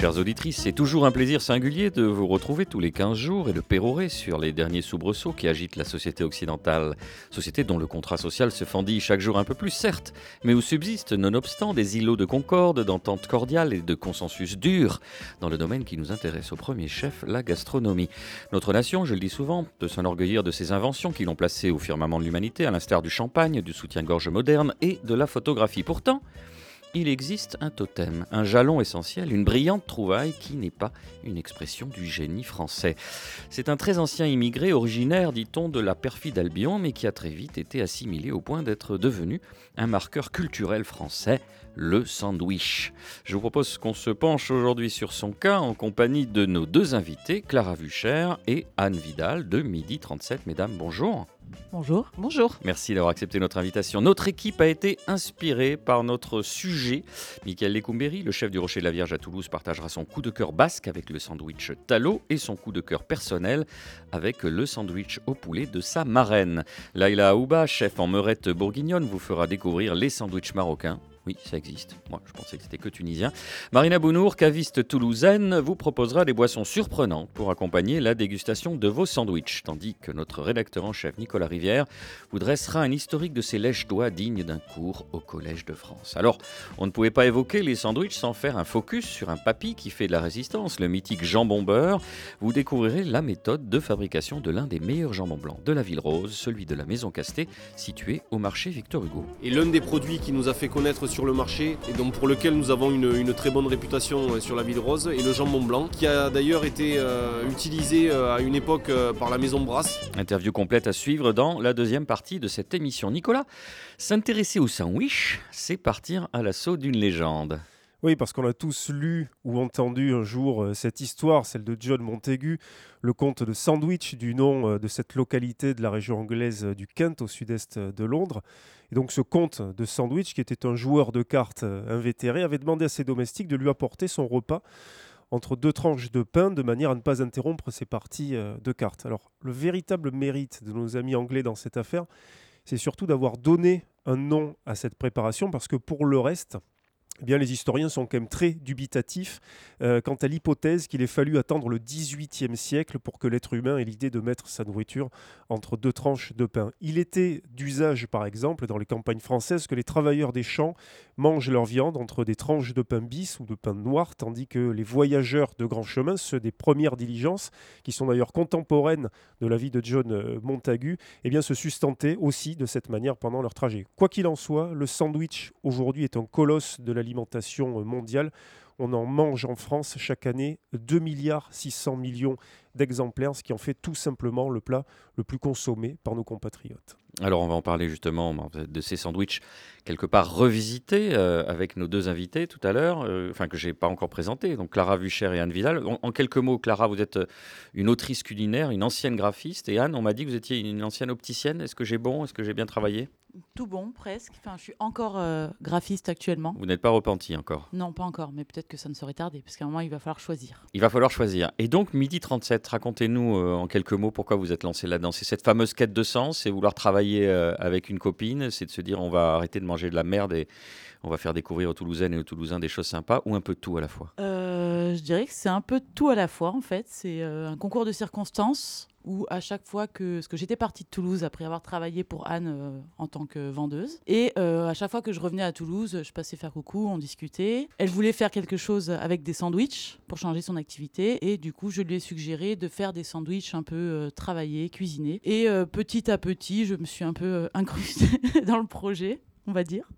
Chères auditrices, c'est toujours un plaisir singulier de vous retrouver tous les 15 jours et de pérorer sur les derniers soubresauts qui agitent la société occidentale. Société dont le contrat social se fendit chaque jour un peu plus, certes, mais où subsistent nonobstant des îlots de concorde, d'entente cordiale et de consensus dur dans le domaine qui nous intéresse au premier chef, la gastronomie. Notre nation, je le dis souvent, peut s'enorgueillir de ses inventions qui l'ont placé au firmament de l'humanité, à l'instar du champagne, du soutien-gorge moderne et de la photographie. Pourtant, il existe un totem, un jalon essentiel, une brillante trouvaille qui n'est pas une expression du génie français. C'est un très ancien immigré originaire, dit-on, de la perfide Albion, mais qui a très vite été assimilé au point d'être devenu un marqueur culturel français, le sandwich. Je vous propose qu'on se penche aujourd'hui sur son cas en compagnie de nos deux invités, Clara Vucher et Anne Vidal de Midi 37. Mesdames, bonjour. Bonjour. Bonjour. Merci d'avoir accepté notre invitation. Notre équipe a été inspirée par notre sujet. Michael Lecumberi, le chef du Rocher de la Vierge à Toulouse, partagera son coup de cœur basque avec le sandwich Talo et son coup de cœur personnel avec le sandwich au poulet de sa marraine. Laila Aouba, chef en meurette bourguignonne, vous fera découvrir les sandwichs marocains oui, ça existe. Moi, je pensais que c'était que tunisien. Marina Bounour, caviste toulousaine, vous proposera des boissons surprenantes pour accompagner la dégustation de vos sandwichs, tandis que notre rédacteur en chef Nicolas Rivière vous dressera un historique de ces lèches-doigts dignes d'un cours au Collège de France. Alors, on ne pouvait pas évoquer les sandwichs sans faire un focus sur un papy qui fait de la résistance, le mythique jambon beurre. Vous découvrirez la méthode de fabrication de l'un des meilleurs jambons blancs de la Ville Rose, celui de la Maison Casté, situé au marché Victor Hugo. Et l'un des produits qui nous a fait connaître sur le marché et donc pour lequel nous avons une, très bonne réputation euh, sur la ville rose et le jambon blanc qui a d'ailleurs été euh, utilisé euh, à une époque par la maison Brasse. Interview complète à suivre dans la deuxième partie de cette émission. Nicolas, s'intéresser au sandwich, c'est partir à l'assaut d'une légende. Oui, parce qu'on a tous lu ou entendu un jour cette histoire, celle de John Montaigu, le comte de Sandwich, du nom de cette localité de la région anglaise du Kent, au sud-est de Londres. Et donc ce comte de Sandwich, qui était un joueur de cartes euh, invétéré, avait demandé à ses domestiques de lui apporter son repas entre deux tranches de pain de manière à ne pas interrompre ses parties euh, de cartes. Alors le véritable mérite de nos amis anglais dans cette affaire, c'est surtout d'avoir donné un nom à cette préparation parce que pour le reste, eh les historiens sont quand même très dubitatifs euh, quant à l'hypothèse qu'il ait fallu attendre le XVIIIe siècle pour que l'être humain ait l'idée de mettre sa nourriture entre deux tranches de pain. Il était d'usage, par exemple, dans les campagnes françaises, que les travailleurs des champs mangent leur viande entre des tranches de pain bis ou de pain noir, tandis que les voyageurs de grand chemin, ceux des premières diligences, qui sont d'ailleurs contemporaines de la vie de John euh, Montagu, eh bien, se sustentaient aussi de cette manière pendant leur trajet. Quoi qu'il en soit, le sandwich aujourd'hui est un colosse de la l'alimentation mondiale. On en mange en France chaque année 2 milliards 600 millions d'exemplaires, ce qui en fait tout simplement le plat le plus consommé par nos compatriotes. Alors on va en parler justement de ces sandwichs quelque part revisités euh, avec nos deux invités tout à l'heure, euh, enfin que j'ai pas encore présenté, donc Clara Vucher et Anne Vidal. En, quelques mots, Clara, vous êtes euh, une autrice culinaire, une ancienne graphiste, et Anne, on m'a dit que vous étiez une ancienne opticienne. Est-ce que j'ai bon? Est-ce que j'ai bien travaillé? Tout bon, presque. Enfin, je suis encore euh, graphiste actuellement. Vous n'êtes pas repenti encore? Non, pas encore, mais peut-être que ça ne serait tardé, parce qu'à un moment, il va falloir choisir. Il va falloir choisir. Et donc, midi 37, racontez-nous en quelques mots pourquoi vous êtes lancé là-dedans. C'est cette fameuse quête de sens, c'est vouloir travailler euh, avec une copine, c'est de se dire on va arrêter de manger de la merde et on va faire découvrir aux Toulousaines et aux Toulousains des choses sympas, ou un peu tout à la fois? Je dirais que c'est un peu tout à la fois, en fait. C'est un concours de circonstances où à chaque fois que, que j'étais partie de Toulouse après avoir travaillé pour Anne euh, en tant que vendeuse, et euh, à chaque fois que je revenais à Toulouse, je passais faire coucou, on discutait. Elle voulait faire quelque chose avec des sandwichs pour changer son activité, et du coup je lui ai suggéré de faire des sandwichs un peu euh, travaillés, cuisinés. Et petit à petit, je me suis un peu incrustée dans le projet, on va dire.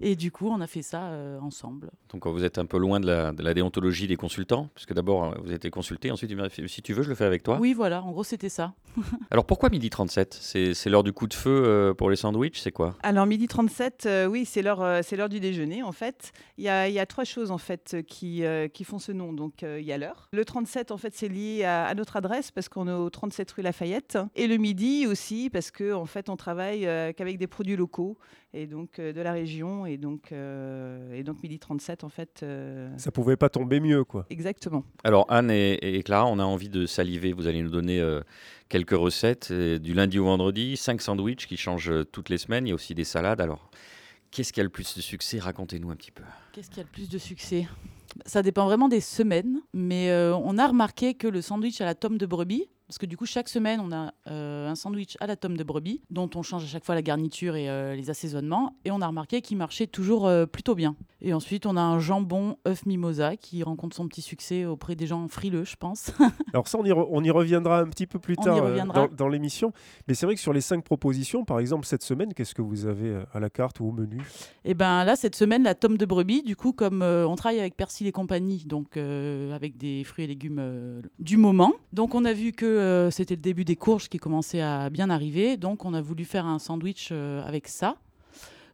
Et du coup, on a fait ça euh, ensemble. Donc vous êtes un peu loin de la, de la déontologie des consultants, puisque d'abord euh, vous êtes consulté, ensuite si tu veux, je le fais avec toi. Oui, voilà, en gros, c'était ça. Alors pourquoi midi 37 C'est c'est l'heure du coup de feu euh, pour les sandwichs, c'est quoi? Alors, midi 37, euh, oui, c'est l'heure, euh, c'est l'heure du déjeuner, en fait. Il y a, il y a trois choses, en fait, qui, euh, qui font ce nom. Donc, euh, il y a l'heure. Le 37, en fait, c'est lié à, à notre adresse, parce qu'on est au 37 rue Lafayette. Et le midi aussi, parce qu'en en fait, on travaille euh, qu'avec des produits locaux, et donc euh, de la région. Et donc, euh, et donc midi 37, en fait, euh, Ça pouvait pas tomber mieux, quoi. exactement. Alors Anne et, et Clara, on a envie de saliver, vous allez nous donner euh, quelques recettes, du lundi au vendredi, cinq sandwichs qui changent toutes les semaines, il y a aussi des salades. Alors qu'est-ce qui a le plus de succès? Racontez-nous un petit peu. Qu'est-ce qui a le plus de succès? Ça dépend vraiment des semaines, mais euh, on a remarqué que le sandwich à la tome de brebis, parce que du coup chaque semaine on a euh, un sandwich à la tome de brebis, dont on change à chaque fois la garniture et euh, les assaisonnements, et on a remarqué qu'il marchait toujours euh, plutôt bien. Et ensuite on a un jambon œuf mimosa qui rencontre son petit succès auprès des gens frileux, je pense. Alors ça, on y, re- on y reviendra un petit peu plus On tard dans, dans l'émission. Mais c'est vrai que sur les cinq propositions, par exemple, cette semaine, qu'est-ce que vous avez à la carte ou au menu? Et ben là, cette semaine, la tome de brebis, du coup, comme on travaille avec Persil et compagnie, donc avec des fruits et légumes du moment, donc on a vu que euh, c'était le début des courges qui commençaient à bien arriver, donc on a voulu faire un sandwich euh, avec ça.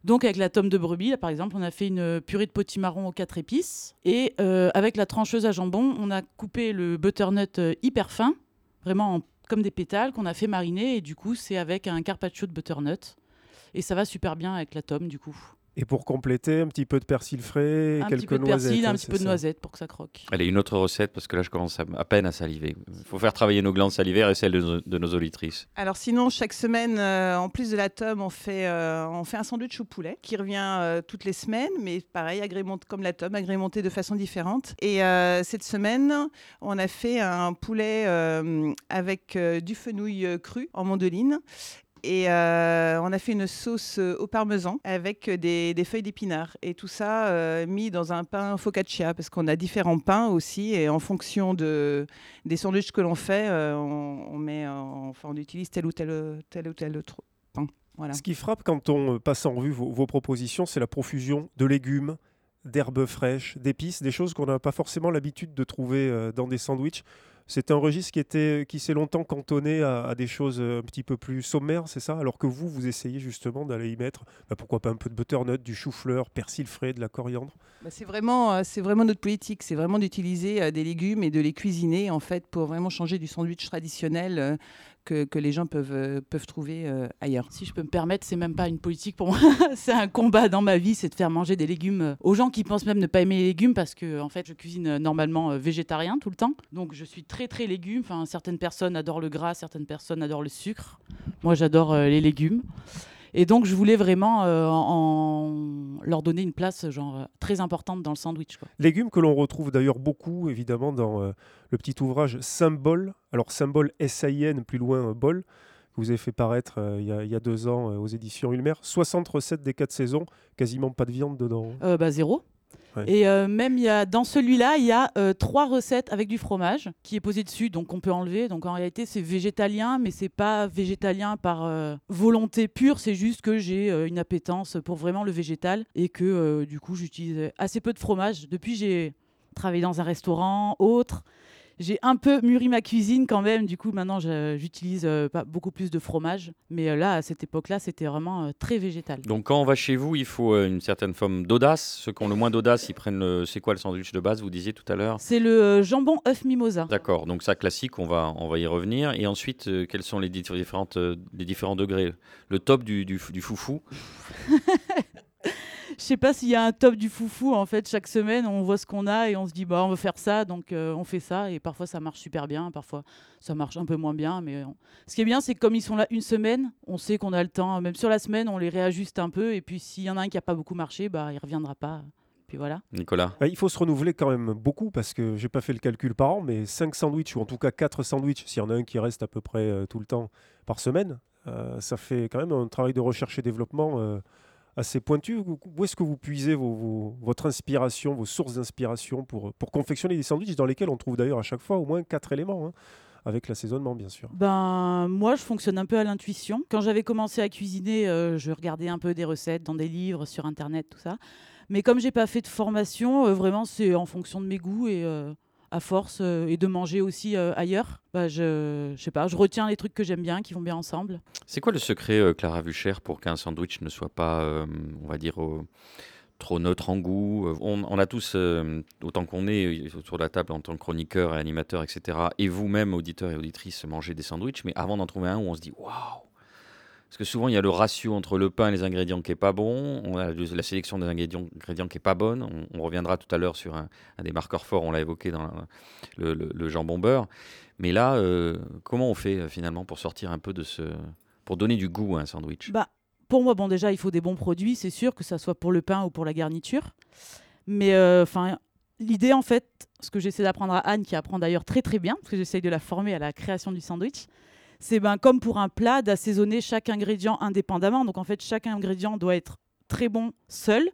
Donc avec la tome de brebis, là, par exemple, on a fait une purée de potimarron aux quatre épices, et euh, avec la trancheuse à jambon, on a coupé le butternut hyper fin, vraiment en- comme des pétales, qu'on a fait mariner, et du coup, c'est avec un carpaccio de butternut. Et ça va super bien avec la tome, du coup. Et pour compléter, un petit peu de persil frais, et un quelques petit peu de noisettes. persil, hein, un petit c'est peu de ça. noisette pour que ça croque. Allez, une autre recette, parce que là je commence à, à peine à saliver. Il faut faire travailler nos glandes salivaires et celles de nos, de nos auditrices. Alors sinon, chaque semaine, euh, en plus de la tome, on fait, euh, on fait un sandwich au poulet qui revient euh, toutes les semaines, mais pareil, agrémenté comme la tome, agrémenté de façon différente. Et euh, cette semaine, on a fait un poulet euh, avec euh, du fenouil cru en mandoline. Et euh, on a fait une sauce euh, au parmesan avec des, feuilles d'épinards. Et tout ça euh, mis dans un pain focaccia, parce qu'on a différents pains aussi. Et en fonction de, des sandwichs que l'on fait, on, met, en- enfin, on utilise tel ou tel, tel ou tel tro- pain. Ce qui frappe quand on passe en revue vos, vos propositions, c'est la profusion de légumes, d'herbes fraîches, d'épices, des choses qu'on n'a pas forcément l'habitude de trouver dans des sandwichs. C'est un registre qui, était, qui s'est longtemps cantonné à, à des choses euh, un petit peu plus sommaires, c'est ça? Alors que vous, vous essayez justement d'aller y mettre, bah, pourquoi pas un peu de butternut, du chou-fleur, persil frais, de la coriandre? Bah, c'est vraiment, euh, c'est vraiment notre politique. C'est vraiment d'utiliser euh, des légumes et de les cuisiner en fait pour vraiment changer du sandwich traditionnel que, que les gens peuvent, peuvent trouver euh, ailleurs. Si je peux me permettre, c'est même pas une politique pour moi. c'est un combat dans ma vie, c'est de faire manger des légumes aux gens qui pensent même ne pas aimer les légumes parce que en fait, je cuisine normalement euh, végétarien tout le temps. Donc je suis très très légumes. Enfin, certaines personnes adorent le gras, certaines personnes adorent le sucre. Moi, j'adore euh, les légumes. Et donc, je voulais vraiment euh, en- leur donner une place genre euh, très importante dans le sandwich. Quoi. Légumes que l'on retrouve d'ailleurs beaucoup, évidemment, dans euh, le petit ouvrage Symbole. Alors, Symbole S-A-I-N, plus loin, Bol, que vous avez fait paraître euh, il y, y a deux ans aux éditions Ulmer. 60 recettes des quatre saisons, quasiment pas de viande dedans. Euh, bah, zéro. Et euh, même y a, dans celui-là, il y a euh, trois recettes avec du fromage qui est posé dessus, donc on peut enlever. Donc en réalité, c'est végétalien, mais c'est pas végétalien par euh, volonté pure. C'est juste que j'ai euh, une appétence pour vraiment le végétal et que du coup, j'utilise assez peu de fromage. Depuis, j'ai travaillé dans un restaurant, autre. J'ai un peu mûri ma cuisine quand même. Du coup, maintenant, j'utilise euh, beaucoup plus de fromage. Mais euh, là, à cette époque-là, c'était vraiment euh, très végétal. Donc quand on va chez vous, il faut euh, une certaine forme d'audace. Ceux qui ont le moins d'audace, ils prennent le... C'est quoi le sandwich de base, vous disiez tout à l'heure? C'est le jambon œuf mimosa. D'accord, donc ça classique, on va, on va y revenir. Et ensuite, quels sont les, di- différentes, les différents degrés? Le top du, du, du foufou? Je sais pas s'il y a un top du foufou en fait. Chaque semaine, on voit ce qu'on a et on se dit bah on veut faire ça, donc euh, on fait ça. Et parfois ça marche super bien, parfois ça marche un peu moins bien. Mais on- ce qui est bien, c'est que comme ils sont là une semaine, on sait qu'on a le temps. Même sur la semaine, on les réajuste un peu. Et puis s'il y en a un qui a pas beaucoup marché, bah il reviendra pas. Puis voilà. Nicolas Bah, il faut se renouveler quand même beaucoup parce que j'ai pas fait le calcul par an, mais 5 sandwichs ou en tout cas 4 sandwichs, s'il y en a un qui reste à peu près euh, tout le temps par semaine, euh, ça fait quand même un travail de recherche et développement euh, assez pointu. Où est-ce que vous puisez votre inspiration, vos sources d'inspiration pour, confectionner des sandwichs dans lesquels on trouve d'ailleurs à chaque fois au moins 4 éléments hein. avec l'assaisonnement, bien sûr. Ben, moi, je fonctionne un peu à l'intuition. Quand j'avais commencé à cuisiner, euh, je regardais un peu des recettes dans des livres, sur Internet, tout ça. Mais comme j'ai pas fait de formation, euh, vraiment, c'est en fonction de mes goûts et euh, à force euh, et de manger aussi euh, ailleurs. Bah, je, sais pas, je retiens les trucs que j'aime bien, qui vont bien ensemble. C'est quoi le secret, euh, Clara Vucher, pour qu'un sandwich ne soit pas, on va dire, trop neutre en goût on, a tous, autant qu'on est autour de la table en tant que chroniqueur et animateur, etc., et vous-même, auditeurs et auditrices, mangez des sandwichs, mais avant d'en trouver un où on se dit waouh Parce que souvent, il y a le ratio entre le pain et les ingrédients qui est pas bon, on a la sélection des ingrédients, qui est pas bonne. On, reviendra tout à l'heure sur un, des marqueurs forts, on l'a évoqué dans le, jambon beurre. Mais là, euh, comment on fait euh, finalement pour sortir un peu de ce. pour donner du goût à un sandwich? Bah, pour moi, bon, déjà, il faut des bons produits, c'est sûr, que ça soit pour le pain ou pour la garniture. Mais euh, enfin, l'idée, en fait, ce que j'essaie d'apprendre à Anne, qui apprend d'ailleurs très très bien, parce que j'essaye de la former à la création du sandwich, c'est ben, comme pour un plat, d'assaisonner chaque ingrédient indépendamment. Donc en fait, chaque ingrédient doit être très bon seul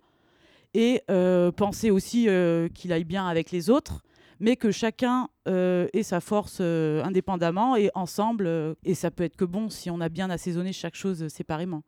et euh, penser aussi euh, qu'il aille bien avec les autres, mais que chacun euh, ait sa force indépendamment et ensemble. et ça peut être que bon si on a bien assaisonné chaque chose séparément.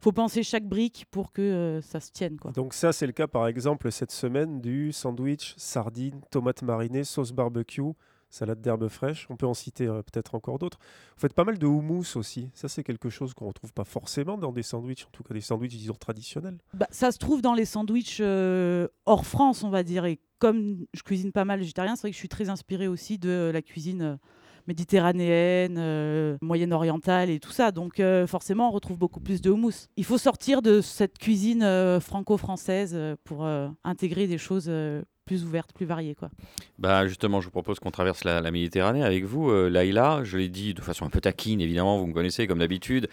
faut penser chaque brique pour que ça se tienne. Quoi. Donc ça, c'est le cas par exemple cette semaine du sandwich, sardines, tomates marinées, sauce barbecue, salade d'herbes fraîches. On peut en citer euh, peut-être encore d'autres. Vous faites pas mal de houmous aussi. Ça, c'est quelque chose qu'on retrouve pas forcément dans des sandwichs, en tout cas des sandwichs, disons, traditionnels. Bah, ça se trouve dans les sandwichs euh, hors France, on va dire. Et comme je cuisine pas mal végétarien, c'est vrai que je suis très inspirée aussi de la cuisine euh, méditerranéenne, euh, moyenne-orientale et tout ça. Donc forcément, on retrouve beaucoup plus de houmous. Il faut sortir de cette cuisine franco-française pour intégrer des choses plus ouvertes, plus variées. Quoi. Bah justement, je vous propose qu'on traverse la, la Méditerranée avec vous, euh, Laïla. Je l'ai dit de façon un peu taquine, évidemment, vous me connaissez comme d'habitude.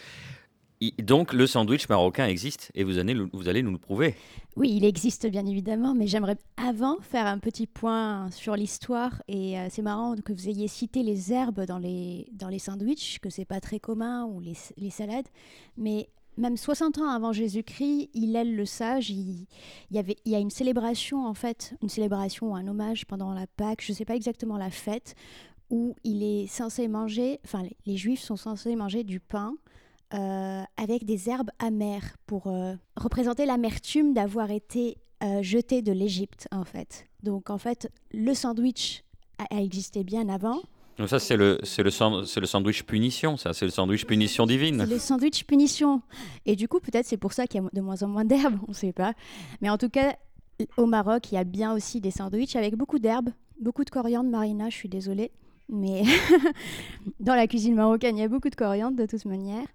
Donc le sandwich marocain existe et vous allez, le- vous allez nous le prouver. Oui, il existe bien évidemment, mais j'aimerais avant faire un petit point sur l'histoire. Et euh, c'est marrant que vous ayez cité les herbes dans les, dans les sandwichs, que c'est pas très commun, ou les, les salades. Mais même 60 ans avant Jésus-Christ, Hillel le sage, il, il y avait, il y a une célébration, en fait, une célébration ou un hommage pendant la Pâque, je ne sais pas exactement la fête, où il est censé manger, enfin les, Juifs sont censés manger du pain euh, avec des herbes amères pour euh, représenter l'amertume d'avoir été euh, jeté de l'Égypte, en fait. Donc, en fait, le sandwich a existé bien avant. Donc ça, c'est le, c'est le, c'est le sandwich punition, ça, c'est le sandwich punition divine. Le sandwich punition. Et du coup, peut-être c'est pour ça qu'il y a de moins en moins d'herbes, on ne sait pas. Mais en tout cas, au Maroc, il y a bien aussi des sandwichs avec beaucoup d'herbes, beaucoup de coriandre, Marina, je suis désolée. Mais dans la cuisine marocaine, il y a beaucoup de coriandre de toute manière.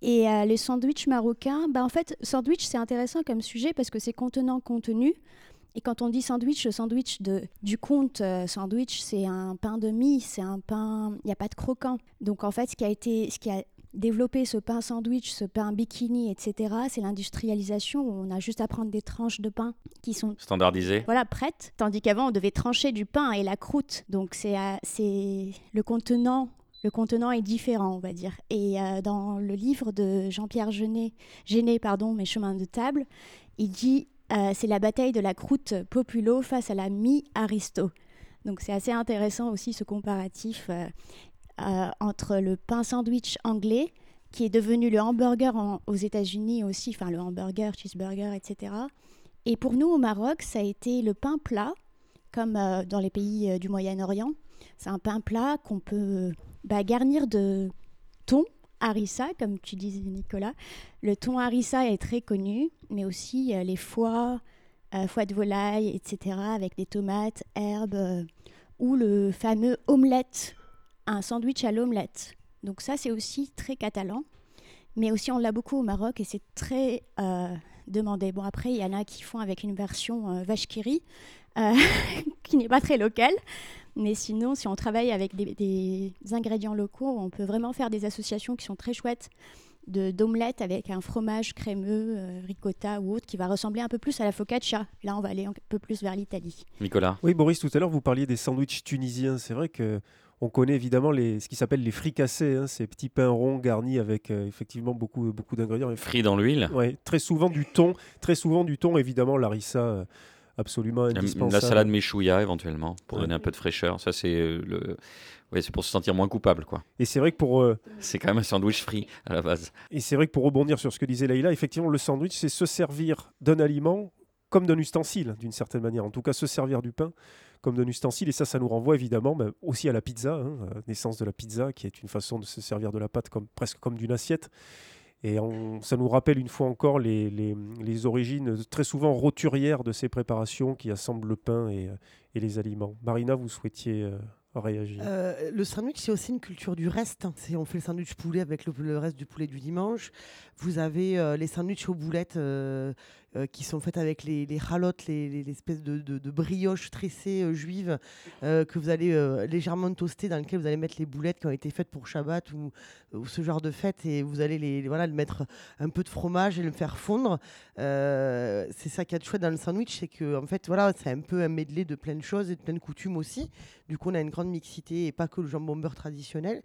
Et euh, les sandwichs marocains, bah en fait, sandwich, c'est intéressant comme sujet parce que c'est contenant-contenu. Et quand on dit sandwich, le sandwich de, du conte euh, sandwich, c'est un pain de mie, c'est un pain, il n'y a pas de croquant. Donc en fait, ce qui a été, ce qui a développé ce pain sandwich, ce pain bikini, etc., c'est l'industrialisation où on a juste à prendre des tranches de pain qui sont Standardisé. voilà, prêtes. Tandis qu'avant, on devait trancher du pain et la croûte. Donc, c'est euh, c'est le contenant. Le contenant est différent, on va dire. Et euh, dans le livre de Jean-Pierre Genet, Genet, pardon, Mes chemins de table, il dit euh, c'est la bataille de la croûte populo face à la mi-aristo. Donc, c'est assez intéressant aussi ce comparatif euh, euh, entre le pain sandwich anglais, qui est devenu le hamburger aux États-Unis aussi, enfin le hamburger, cheeseburger, etc. Et pour nous, au Maroc, ça a été le pain plat, comme dans les pays du Moyen-Orient. C'est un pain plat qu'on peut bah, garnir de thon, harissa, comme tu disais, Nicolas. Le thon harissa est très connu, mais aussi euh, les foies, euh, foie de volaille, etc., avec des tomates, herbes, euh, ou le fameux omelette, un sandwich à l'omelette. Donc ça, c'est aussi très catalan. Mais aussi, on l'a beaucoup au Maroc et c'est très demandé. Bon, après, il y en a qui font avec une version euh, vache qui qui n'est pas très locale. Mais sinon, si on travaille avec des, des ingrédients locaux, on peut vraiment faire des associations qui sont très chouettes de d'omelette avec un fromage crémeux, euh, ricotta ou autre, qui va ressembler un peu plus à la focaccia. Là, on va aller un peu plus vers l'Italie. Nicolas. Oui, Boris, tout à l'heure, vous parliez des sandwichs tunisiens. C'est vrai que on connaît évidemment les, ce qui s'appelle les fricassés, hein, ces petits pains ronds garnis avec euh, effectivement beaucoup, beaucoup d'ingrédients. Et Frit dans l'huile. Ouais, très souvent du thon, très souvent du thon, évidemment, Larissa euh, absolument indispensable. La salade méchouilla éventuellement pour donner un peu de fraîcheur. Ça c'est le c'est pour se sentir moins coupable, quoi. Et c'est vrai que pour. C'est quand même un sandwich free à la base. Et c'est vrai que pour rebondir sur ce que disait Leïla, effectivement, le sandwich, c'est se servir d'un aliment comme d'un ustensile, d'une certaine manière. En tout cas, se servir du pain comme d'un ustensile. Et ça, ça nous renvoie évidemment ben, aussi à la pizza, hein, naissance de la pizza, qui est une façon de se servir de la pâte comme, presque comme d'une assiette. Et ça nous rappelle une fois encore les, les, origines très souvent roturières de ces préparations qui assemblent le pain et, et les aliments. Marina, vous souhaitiez euh, réagir euh, Le sandwich, c'est aussi une culture du reste. On fait le sandwich poulet avec le, reste du poulet du dimanche. Vous avez euh, les sandwichs aux boulettes euh, qui sont faites avec les, les ralottes, les, espèces de, de, brioches tressées euh, juives euh, que vous allez légèrement toaster, dans lesquelles vous allez mettre les boulettes qui ont été faites pour Shabbat ou, ce genre de fête, et vous allez les, voilà, le mettre un peu de fromage et le faire fondre. c'est ça qui est chouette dans le sandwich, c'est que en fait, voilà, c'est un peu un medley de plein de choses et de plein de coutumes aussi. Du coup, on a une grande mixité et pas que le jambon beurre traditionnel.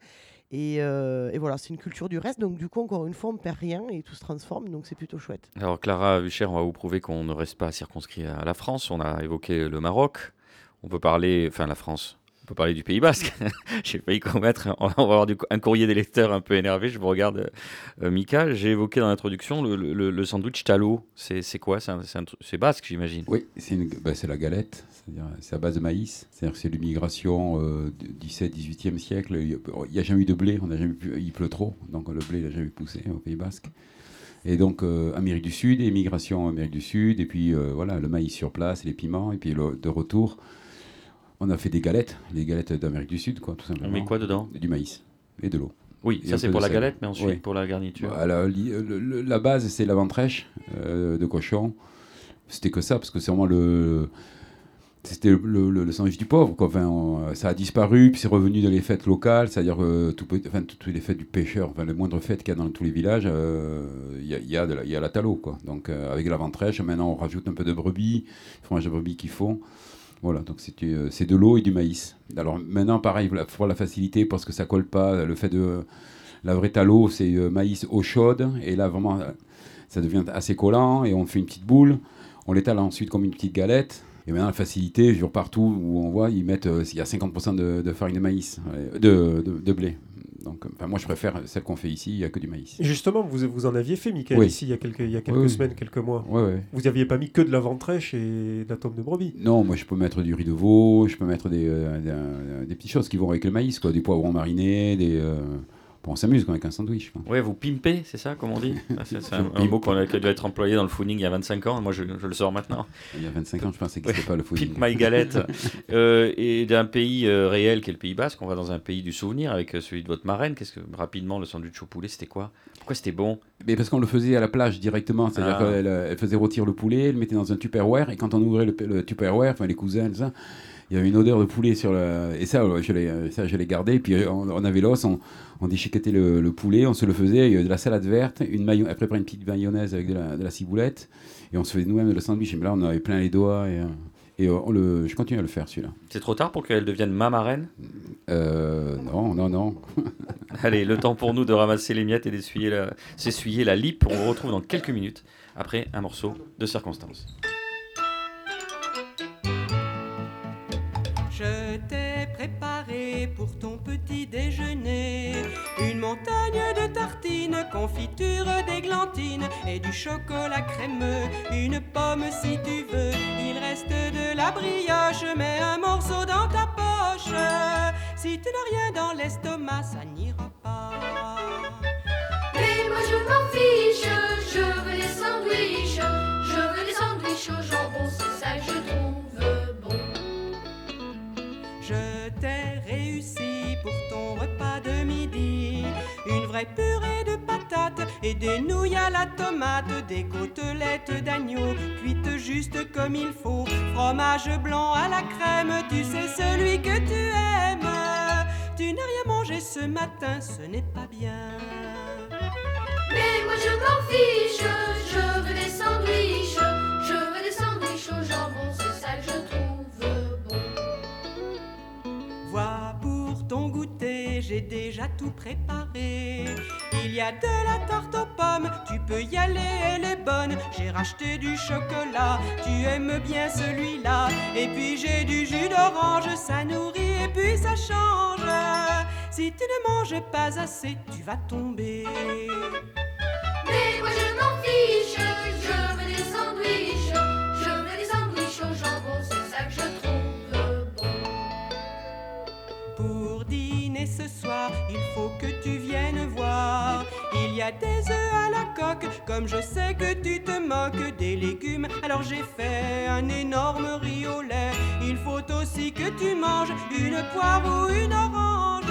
Euh, et, voilà, c'est une culture du reste. Donc, du coup, encore une fois, on ne perd rien et tout se transforme. Donc, c'est plutôt chouette. Alors, Clara Hucher, on va vous prouver qu'on ne reste pas circonscrit à la France. On a évoqué le Maroc. On peut parler, enfin, la France. On peut parler du Pays Basque. J'ai failli commettre. On va avoir un courrier des lecteurs un peu énervé. Je vous regarde, euh, Mika. J'ai évoqué dans l'introduction le, sandwich talo. C'est quoi? C'est basque, j'imagine. Oui, c'est bah, la galette. C'est à base de maïs. C'est l'immigration euh, du 17-18e siècle. Il n'y a, jamais eu de blé. Il pleut trop. Donc le blé n'a jamais poussé au Pays Basque. Et donc, euh, Amérique du Sud, émigration Amérique du Sud, et puis voilà, le maïs sur place, les piments, et puis de retour, on a fait des galettes, les galettes d'Amérique du Sud, quoi, tout simplement. On met quoi dedans Du maïs et de l'eau. Oui, ça c'est pour la galette, mais ensuite pour la garniture. la, base, c'est la ventrèche euh, de cochon. C'était que ça, parce que c'est vraiment le. C'était le, le, sandwich du pauvre. Quoi. Enfin, ça a disparu, puis c'est revenu dans les fêtes locales, c'est-à-dire euh, tout, enfin, toutes les fêtes du pêcheur, enfin, les moindres fêtes qu'il y a dans tous les villages, euh, il y, a, y, a la, y, a la talo. Quoi. Donc, avec la ventrèche, maintenant on rajoute un peu de brebis, fromage de brebis qu'ils font. Voilà, donc euh, c'est de l'eau et du maïs. Alors maintenant, pareil, pour la facilité, parce que ça colle pas, le fait de. La vraie talo, c'est euh, maïs eau chaude, et là vraiment, euh, ça devient assez collant, et on fait une petite boule. On l'étale ensuite comme une petite galette. Et maintenant, la facilité, je partout où on voit, ils mettent, il y a 50% de, farine de maïs, de, de blé. Donc, enfin, moi, je préfère celle qu'on fait ici, il n'y a que du maïs. justement, vous, vous en aviez fait, Michael, ici, il y a quelques, il y a quelques semaines, quelques mois. Vous n'aviez pas mis que de la ventrèche et de la tome de brebis. Non, moi, je peux mettre du riz de veau, je peux mettre des, euh, des, petites choses qui vont avec le maïs, quoi, des poivrons marinés, des... Euh, on s'amuse avec un sandwich. Ouais, vous pimpez, c'est ça, comme on dit ah, C'est un, mot qui a dû être employé dans le fooding il y a 25 ans. Moi, je, le sors maintenant. Il y a 25 ans, je pensais que c'était pas le fooding. Pimp my galette. euh, et d'un pays euh, réel qui est le Pays Basque, on va dans un pays du souvenir avec euh, celui de votre marraine. Qu'est-ce que rapidement le sandwich au poulet, c'était quoi? Pourquoi c'était bon? Mais parce qu'on le faisait à la plage directement. C'est-à-dire ah. qu'elle elle faisait rôtir le poulet, elle le mettait dans un tupperware et quand on ouvrait le, le tupperware, enfin les cousins, ça il y avait une odeur de poulet sur le. Et ça, je l'ai, ça, je l'ai gardé. Puis on, avait l'os, on, on déchiquetait le, le, poulet, on se le faisait, il y avait de la salade verte, une maillon, après une petite mayonnaise avec de la, de la, ciboulette, et on se faisait nous-mêmes le sandwich. Et là, on avait plein les doigts. Et, et on le, je continue à le faire celui-là. C'est trop tard pour qu'elle devienne ma marraine? Euh, Non, non, non. Allez, le temps pour nous de ramasser les miettes et d'essuyer la, s'essuyer la lippe. On vous retrouve dans quelques minutes après un morceau de circonstance. Je t'ai préparé pour ton petit déjeuner une montagne de tartines, confiture d'églantine et du chocolat crémeux, une pomme si tu veux. Il reste de la brioche, mets un morceau dans ta poche. Si tu n'as rien dans l'estomac, ça n'ira pas. Mais moi je m'en fiche, je veux des sandwichs, je veux des sandwichs au jambon, c'est ça que je purée de patates et des nouilles à la tomate, des côtelettes d'agneau cuites juste comme il faut. Fromage blanc à la crème, tu sais celui que tu aimes. Tu n'as rien mangé ce matin, ce n'est pas bien. Mais moi je m'en fiche, je j'ai déjà tout préparé. Il y a de la tarte aux pommes, tu peux y aller, elle est bonne. J'ai racheté du chocolat, tu aimes bien celui-là. Et puis j'ai du jus d'orange, ça nourrit et puis ça change. Si tu ne manges pas assez, tu vas tomber. Mais moi je m'en fiche, je veux des sandwichs, ce soir, il faut que tu viennes voir. Il y a des œufs à la coque, comme je sais que tu te moques des légumes. Alors j'ai fait un énorme riz au lait. Il faut aussi que tu manges une poire ou une orange.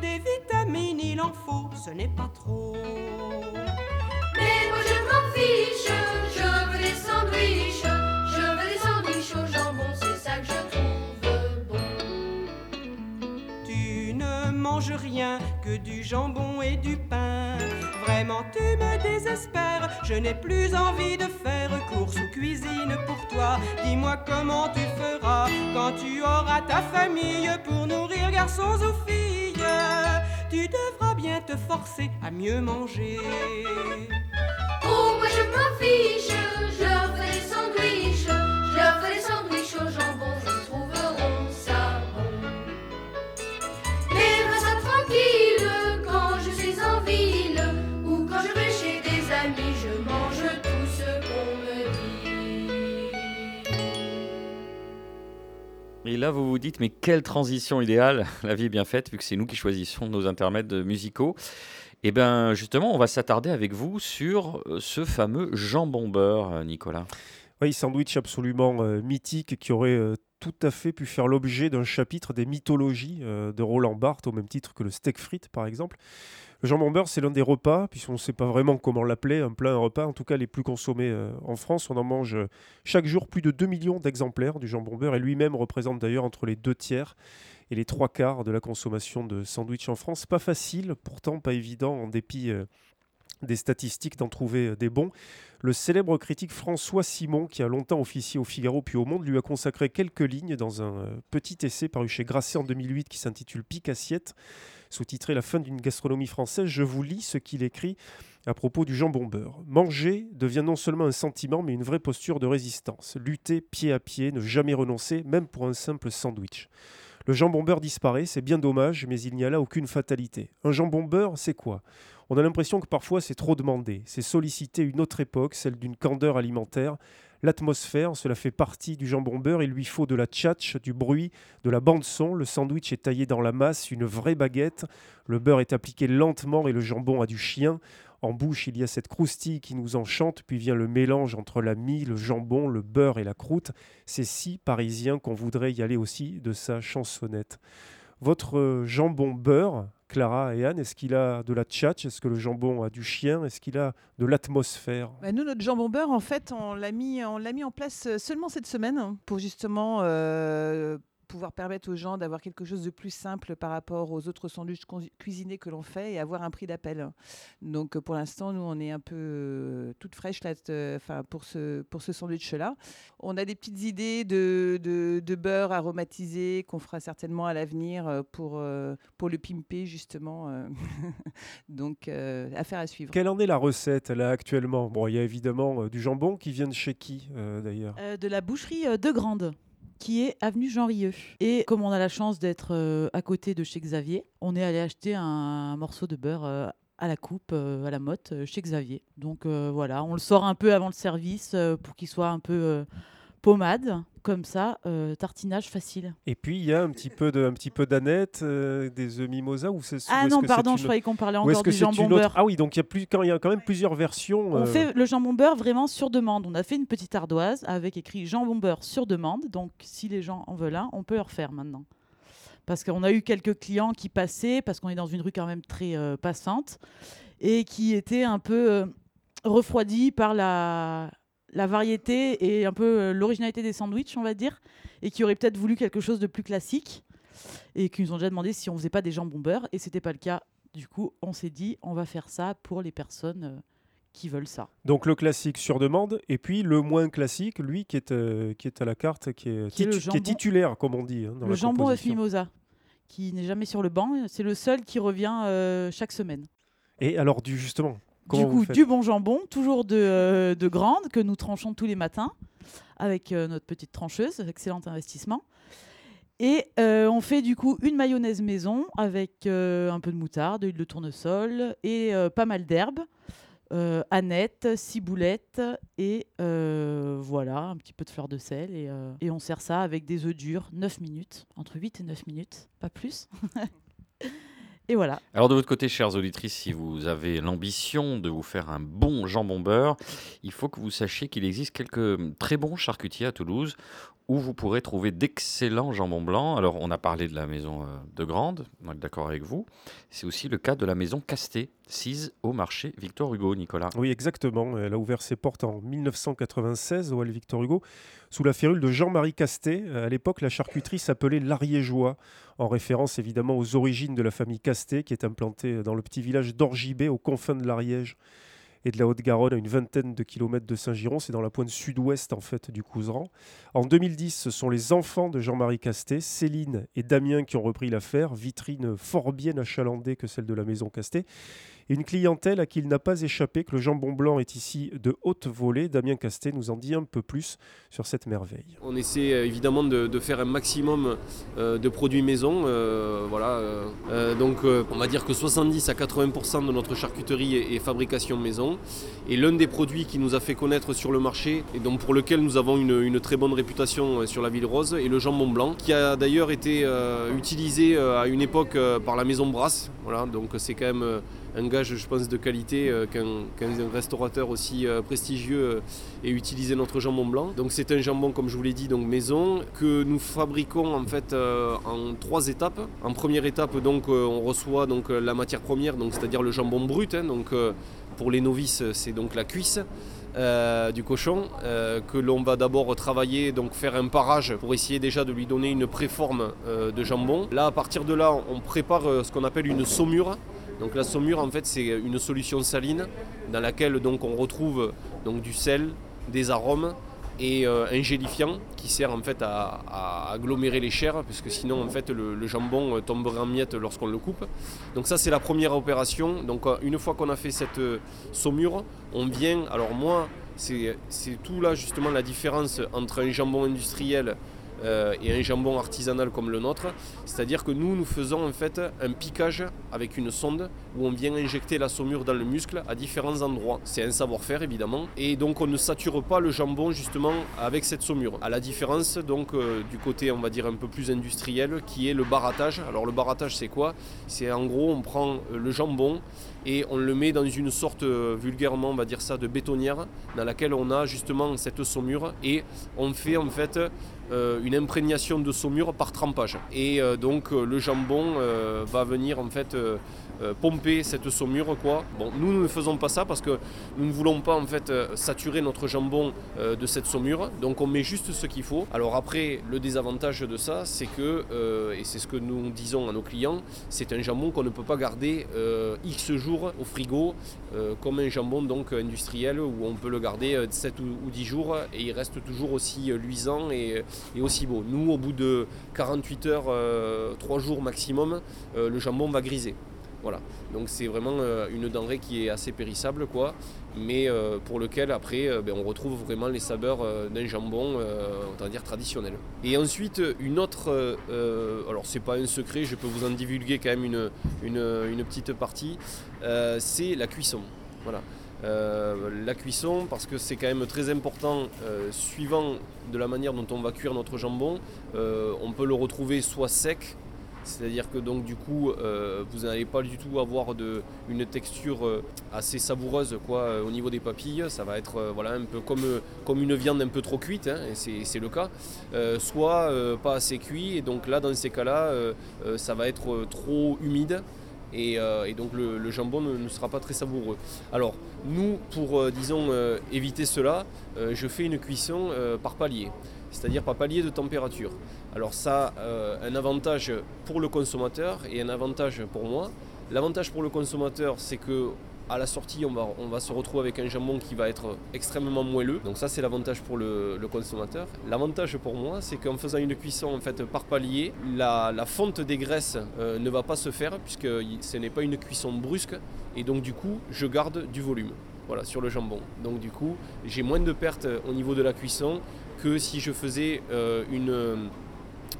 Des vitamines, il en faut, ce n'est pas trop. Mais moi je m'en fiche, je veux des sandwichs, rien que du jambon et du pain. Vraiment, tu me désespères. Je n'ai plus envie de faire course ou cuisine pour toi. Dis-moi comment tu feras quand tu auras ta famille pour nourrir garçons ou filles. Tu devras bien te forcer à mieux manger. Oh, moi je m'en fiche, Et là, vous vous dites, mais quelle transition idéale La vie est bien faite, vu que c'est nous qui choisissons nos intermèdes musicaux. Et bien, justement, on va s'attarder avec vous sur euh, ce fameux jambon beurre, euh, Nicolas. Oui, sandwich absolument euh, mythique qui aurait tout à fait pu faire l'objet d'un chapitre des mythologies de Roland Barthes, au même titre que le steak frites par exemple. Le jambon beurre, c'est l'un des repas, puisqu'on ne sait pas vraiment comment l'appeler, un plat, un repas, en tout cas les plus consommés euh, en France. On en mange euh, chaque jour plus de 2 millions d'exemplaires du jambon beurre, et lui-même représente d'ailleurs entre les deux tiers et les trois quarts de la consommation de sandwich en France. Pas facile, pourtant pas évident, en dépit euh, des statistiques, d'en trouver euh, des bons. Le célèbre critique François Simon, qui a longtemps officié au Figaro puis au Monde, lui a consacré quelques lignes dans un euh, petit essai paru chez Grasset en 2008 qui s'intitule Pique assiette, sous-titré La fin d'une gastronomie française. Je vous lis ce qu'il écrit à propos du jambon beurre. Manger devient non seulement un sentiment, mais une vraie posture de résistance. Lutter pied à pied, ne jamais renoncer, même pour un simple sandwich. Le jambon beurre disparaît, c'est bien dommage, mais il n'y a là aucune fatalité. Un jambon beurre, c'est quoi? On a l'impression que parfois c'est trop demandé, c'est solliciter une autre époque, celle d'une candeur alimentaire. L'atmosphère, cela fait partie du jambon beurre, il lui faut de la tchatch, du bruit, de la bande-son, le sandwich est taillé dans la masse, une vraie baguette, le beurre est appliqué lentement et le jambon a du chien. En bouche, il y a cette croustille qui nous enchante, puis vient le mélange entre la mie, le jambon, le beurre et la croûte. C'est si parisien qu'on voudrait y aller aussi de sa chansonnette. Votre jambon beurre, Clara et Anne, est-ce qu'il a de la tchatch? Est-ce que le jambon a du chien? Est-ce qu'il a de l'atmosphère? Bah, nous, notre jambon beurre, en fait, on l'a mis, mis en place euh, seulement cette semaine hein, pour justement euh, pouvoir permettre aux gens d'avoir quelque chose de plus simple par rapport aux autres sandwichs cuisinés que l'on fait et avoir un prix d'appel. Donc pour l'instant, nous, on est un peu euh, toute fraîche là, euh, enfin, pour ce, pour ce sandwich-là. On a des petites idées de, de, de beurre aromatisé qu'on fera certainement à l'avenir euh, pour, euh, pour le pimper justement. Donc euh, affaire à suivre. Quelle en est la recette là actuellement? Bon, il y a évidemment euh, du jambon qui vient de chez qui euh, d'ailleurs? Euh, de la boucherie euh, de Grande qui est avenue Jean Rieux. Et comme on a la chance d'être euh, à côté de chez Xavier, on est allé acheter un, morceau de beurre euh, à la coupe, euh, à la motte, chez Xavier. Donc voilà, on le sort un peu avant le service pour qu'il soit un peu pommade. Comme ça, euh, tartinage facile. Et puis il y a un petit peu de, un petit peu d'aneth, euh, des œufs mimosa ou c'est Ah non, c'est pardon, une- je croyais qu'on parlait encore du jambon autre- beurre. Ah oui, donc il y a plus quand il y a quand même plusieurs versions. On euh, fait le jambon beurre vraiment sur demande. On a fait une petite ardoise avec écrit jambon beurre sur demande. Donc, si les gens en veulent un, on peut leur faire maintenant. Parce qu'on a eu quelques clients qui passaient, parce qu'on est dans une rue quand même très passante, et qui étaient un peu refroidis par la, la variété et un peu euh, l'originalité des sandwichs, on va dire, et qui auraient peut-être voulu quelque chose de plus classique, et qui nous ont déjà demandé si on faisait pas des jambons beurre, et c'était pas le cas. Du coup, on s'est dit, on va faire ça pour les personnes euh, qui veulent ça. Donc le classique sur demande, et puis le moins classique, lui qui est, euh, qui est à la carte, qui est, Qui est qui titulaire, comme on dit. hein, dans le la jambon composition. mimosa, qui n'est jamais sur le banc. C'est le seul qui revient euh, chaque semaine. Et alors, du, justement, comment vous coup, du bon jambon, toujours de, euh, de grande, que nous tranchons tous les matins avec euh, notre petite trancheuse, excellent investissement. Et euh, on fait du coup une mayonnaise maison avec un peu de moutarde, de l'huile de tournesol et pas mal d'herbes. Aneth, ciboulette et voilà, un petit peu de fleur de sel. Et, et on sert ça avec des œufs durs, 9 minutes, entre 8 et 9 minutes, pas plus. Alors de votre côté, chères auditrices, si vous avez l'ambition de vous faire un bon jambon beurre, il faut que vous sachiez qu'il existe quelques très bons charcutiers à Toulouse où vous pourrez trouver d'excellents jambons blancs. Alors on a parlé de la maison euh, de Grande, on est d'accord avec vous. C'est aussi le cas de la maison Casté, sise au marché Victor Hugo, Nicolas. Oui, exactement. Elle a ouvert ses portes en 1996 au Hall Victor Hugo, sous la férule de Jean-Marie Castet. À l'époque, la charcuterie s'appelait l'Ariégeois, en référence évidemment aux origines de la famille Castet, qui est implantée dans le petit village d'Orgibet, aux confins de l'Ariège et de la Haute-Garonne, à une vingtaine de kilomètres de Saint-Giron. C'est dans la pointe sud-ouest en fait du Couseran. En 2010, ce sont les enfants de Jean-Marie Castet, Céline et Damien, qui ont repris l'affaire. Vitrine fort bien achalandée que celle de la maison Castet. Et une clientèle à qui il n'a pas échappé que le jambon blanc est ici de haute volée. Damien Castet nous en dit un peu plus sur cette merveille. On essaie euh, évidemment de, faire un maximum euh, de produits maison. euh, voilà, donc on va dire que 70 à 80% de notre charcuterie est, fabrication maison. Et l'un des produits qui nous a fait connaître sur le marché et donc pour lequel nous avons une, une très bonne réputation sur la ville rose est le jambon blanc, qui a d'ailleurs été utilisé à une époque par la maison Brasse. Voilà, donc c'est quand même un gage, je pense, de qualité euh, qu'un restaurateur aussi euh, prestigieux euh, ait utilisé notre jambon blanc. Donc c'est un jambon, comme je vous l'ai dit, donc maison, que nous fabriquons en fait en trois étapes. En première étape, donc, on reçoit la matière première, c'est-à-dire le jambon brut. hein, donc pour les novices, c'est donc la cuisse. du cochon que l'on va d'abord travailler donc faire un parage pour essayer déjà de lui donner une préforme de jambon là à partir de là on prépare ce qu'on appelle une saumure donc la saumure en fait c'est une solution saline dans laquelle donc on retrouve donc du sel, des arômes et euh, un gélifiant qui sert en fait à, agglomérer les chairs parce que sinon en fait le, jambon euh, tomberait en miettes lorsqu'on le coupe. Donc ça c'est la première opération. Donc euh, une fois qu'on a fait cette saumure, on vient. Alors moi c'est tout là justement la différence entre un jambon industriel euh, et un jambon artisanal comme le nôtre. C'est-à-dire que nous, nous faisons en fait un piquage avec une sonde où on vient injecter la saumure dans le muscle à différents endroits. C'est un savoir-faire évidemment. Et donc on ne sature pas le jambon justement avec cette saumure. À la différence donc euh, du côté on va dire un peu plus industriel qui est le barattage. Alors le barattage c'est quoi? C'est en gros on prend euh, le jambon et on le met dans une sorte vulgairement on va dire ça de bétonnière dans laquelle on a justement cette saumure et on fait en fait une imprégnation de saumure par trempage. Et euh, donc euh, le jambon euh, va venir en fait euh, euh, pomper cette saumure quoi. Bon, nous, ne faisons pas ça parce que nous ne voulons pas en fait euh, saturer notre jambon euh, de cette saumure. Donc on met juste ce qu'il faut. Alors après, le désavantage de ça, c'est que euh, et c'est ce que nous disons à nos clients, c'est un jambon qu'on ne peut pas garder euh, X jours au frigo euh, comme un jambon donc industriel où on peut le garder euh, 7 ou, ou 10 jours et il reste toujours aussi euh, luisant et, et aussi beau. Nous, au bout de 48 heures, euh, 3 jours maximum, euh, le jambon va griser. Voilà, donc c'est vraiment euh, une denrée qui est assez périssable, quoi, mais euh, pour lequel après euh, ben, on retrouve vraiment les saveurs d'un jambon, dire traditionnel. Et ensuite, une autre, alors c'est pas un secret, je peux vous en divulguer quand même une, petite partie, c'est la cuisson. Voilà. La cuisson parce que c'est quand même très important suivant de la manière dont on va cuire notre jambon on peut le retrouver soit sec c'est-à-dire que donc du coup euh, vous n'allez pas du tout avoir de, une texture euh, assez savoureuse quoi, euh, au niveau des papilles, ça va être voilà, un peu comme, comme une viande un peu trop cuite, hein, et c'est le cas, soit pas assez cuit, et donc là dans ces cas-là ça va être trop humide, et, euh, et donc le, jambon ne, sera pas très savoureux. Alors nous, pour euh, disons euh, éviter cela, je fais une cuisson par palier, c'est-à-dire par palier de température. Alors ça a un avantage pour le consommateur et un avantage pour moi. L'avantage pour le consommateur, c'est que à la sortie, on va, se retrouver avec un jambon qui va être extrêmement moelleux. Donc ça, c'est l'avantage pour le, consommateur. L'avantage pour moi, c'est qu'en faisant une cuisson en fait par palier, la, fonte des graisses euh, ne va pas se faire puisque ce n'est pas une cuisson brusque et donc du coup, je garde du volume. Voilà, sur le jambon. Donc du coup, j'ai moins de pertes au niveau de la cuisson que si je faisais euh, une,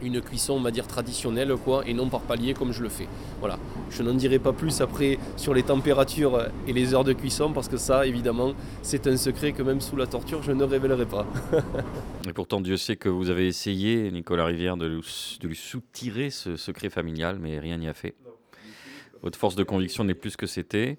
une cuisson, on va dire, traditionnelle, quoi, et non par palier comme je le fais. Voilà. Je n'en dirai pas plus après sur les températures et les heures de cuisson, parce que ça, évidemment, c'est un secret que même sous la torture, je ne révélerai pas. Et pourtant, Dieu sait que vous avez essayé, Nicolas Rivière, de lui, soutirer ce secret familial, mais rien n'y a fait. Votre force de conviction n'est plus ce que c'était.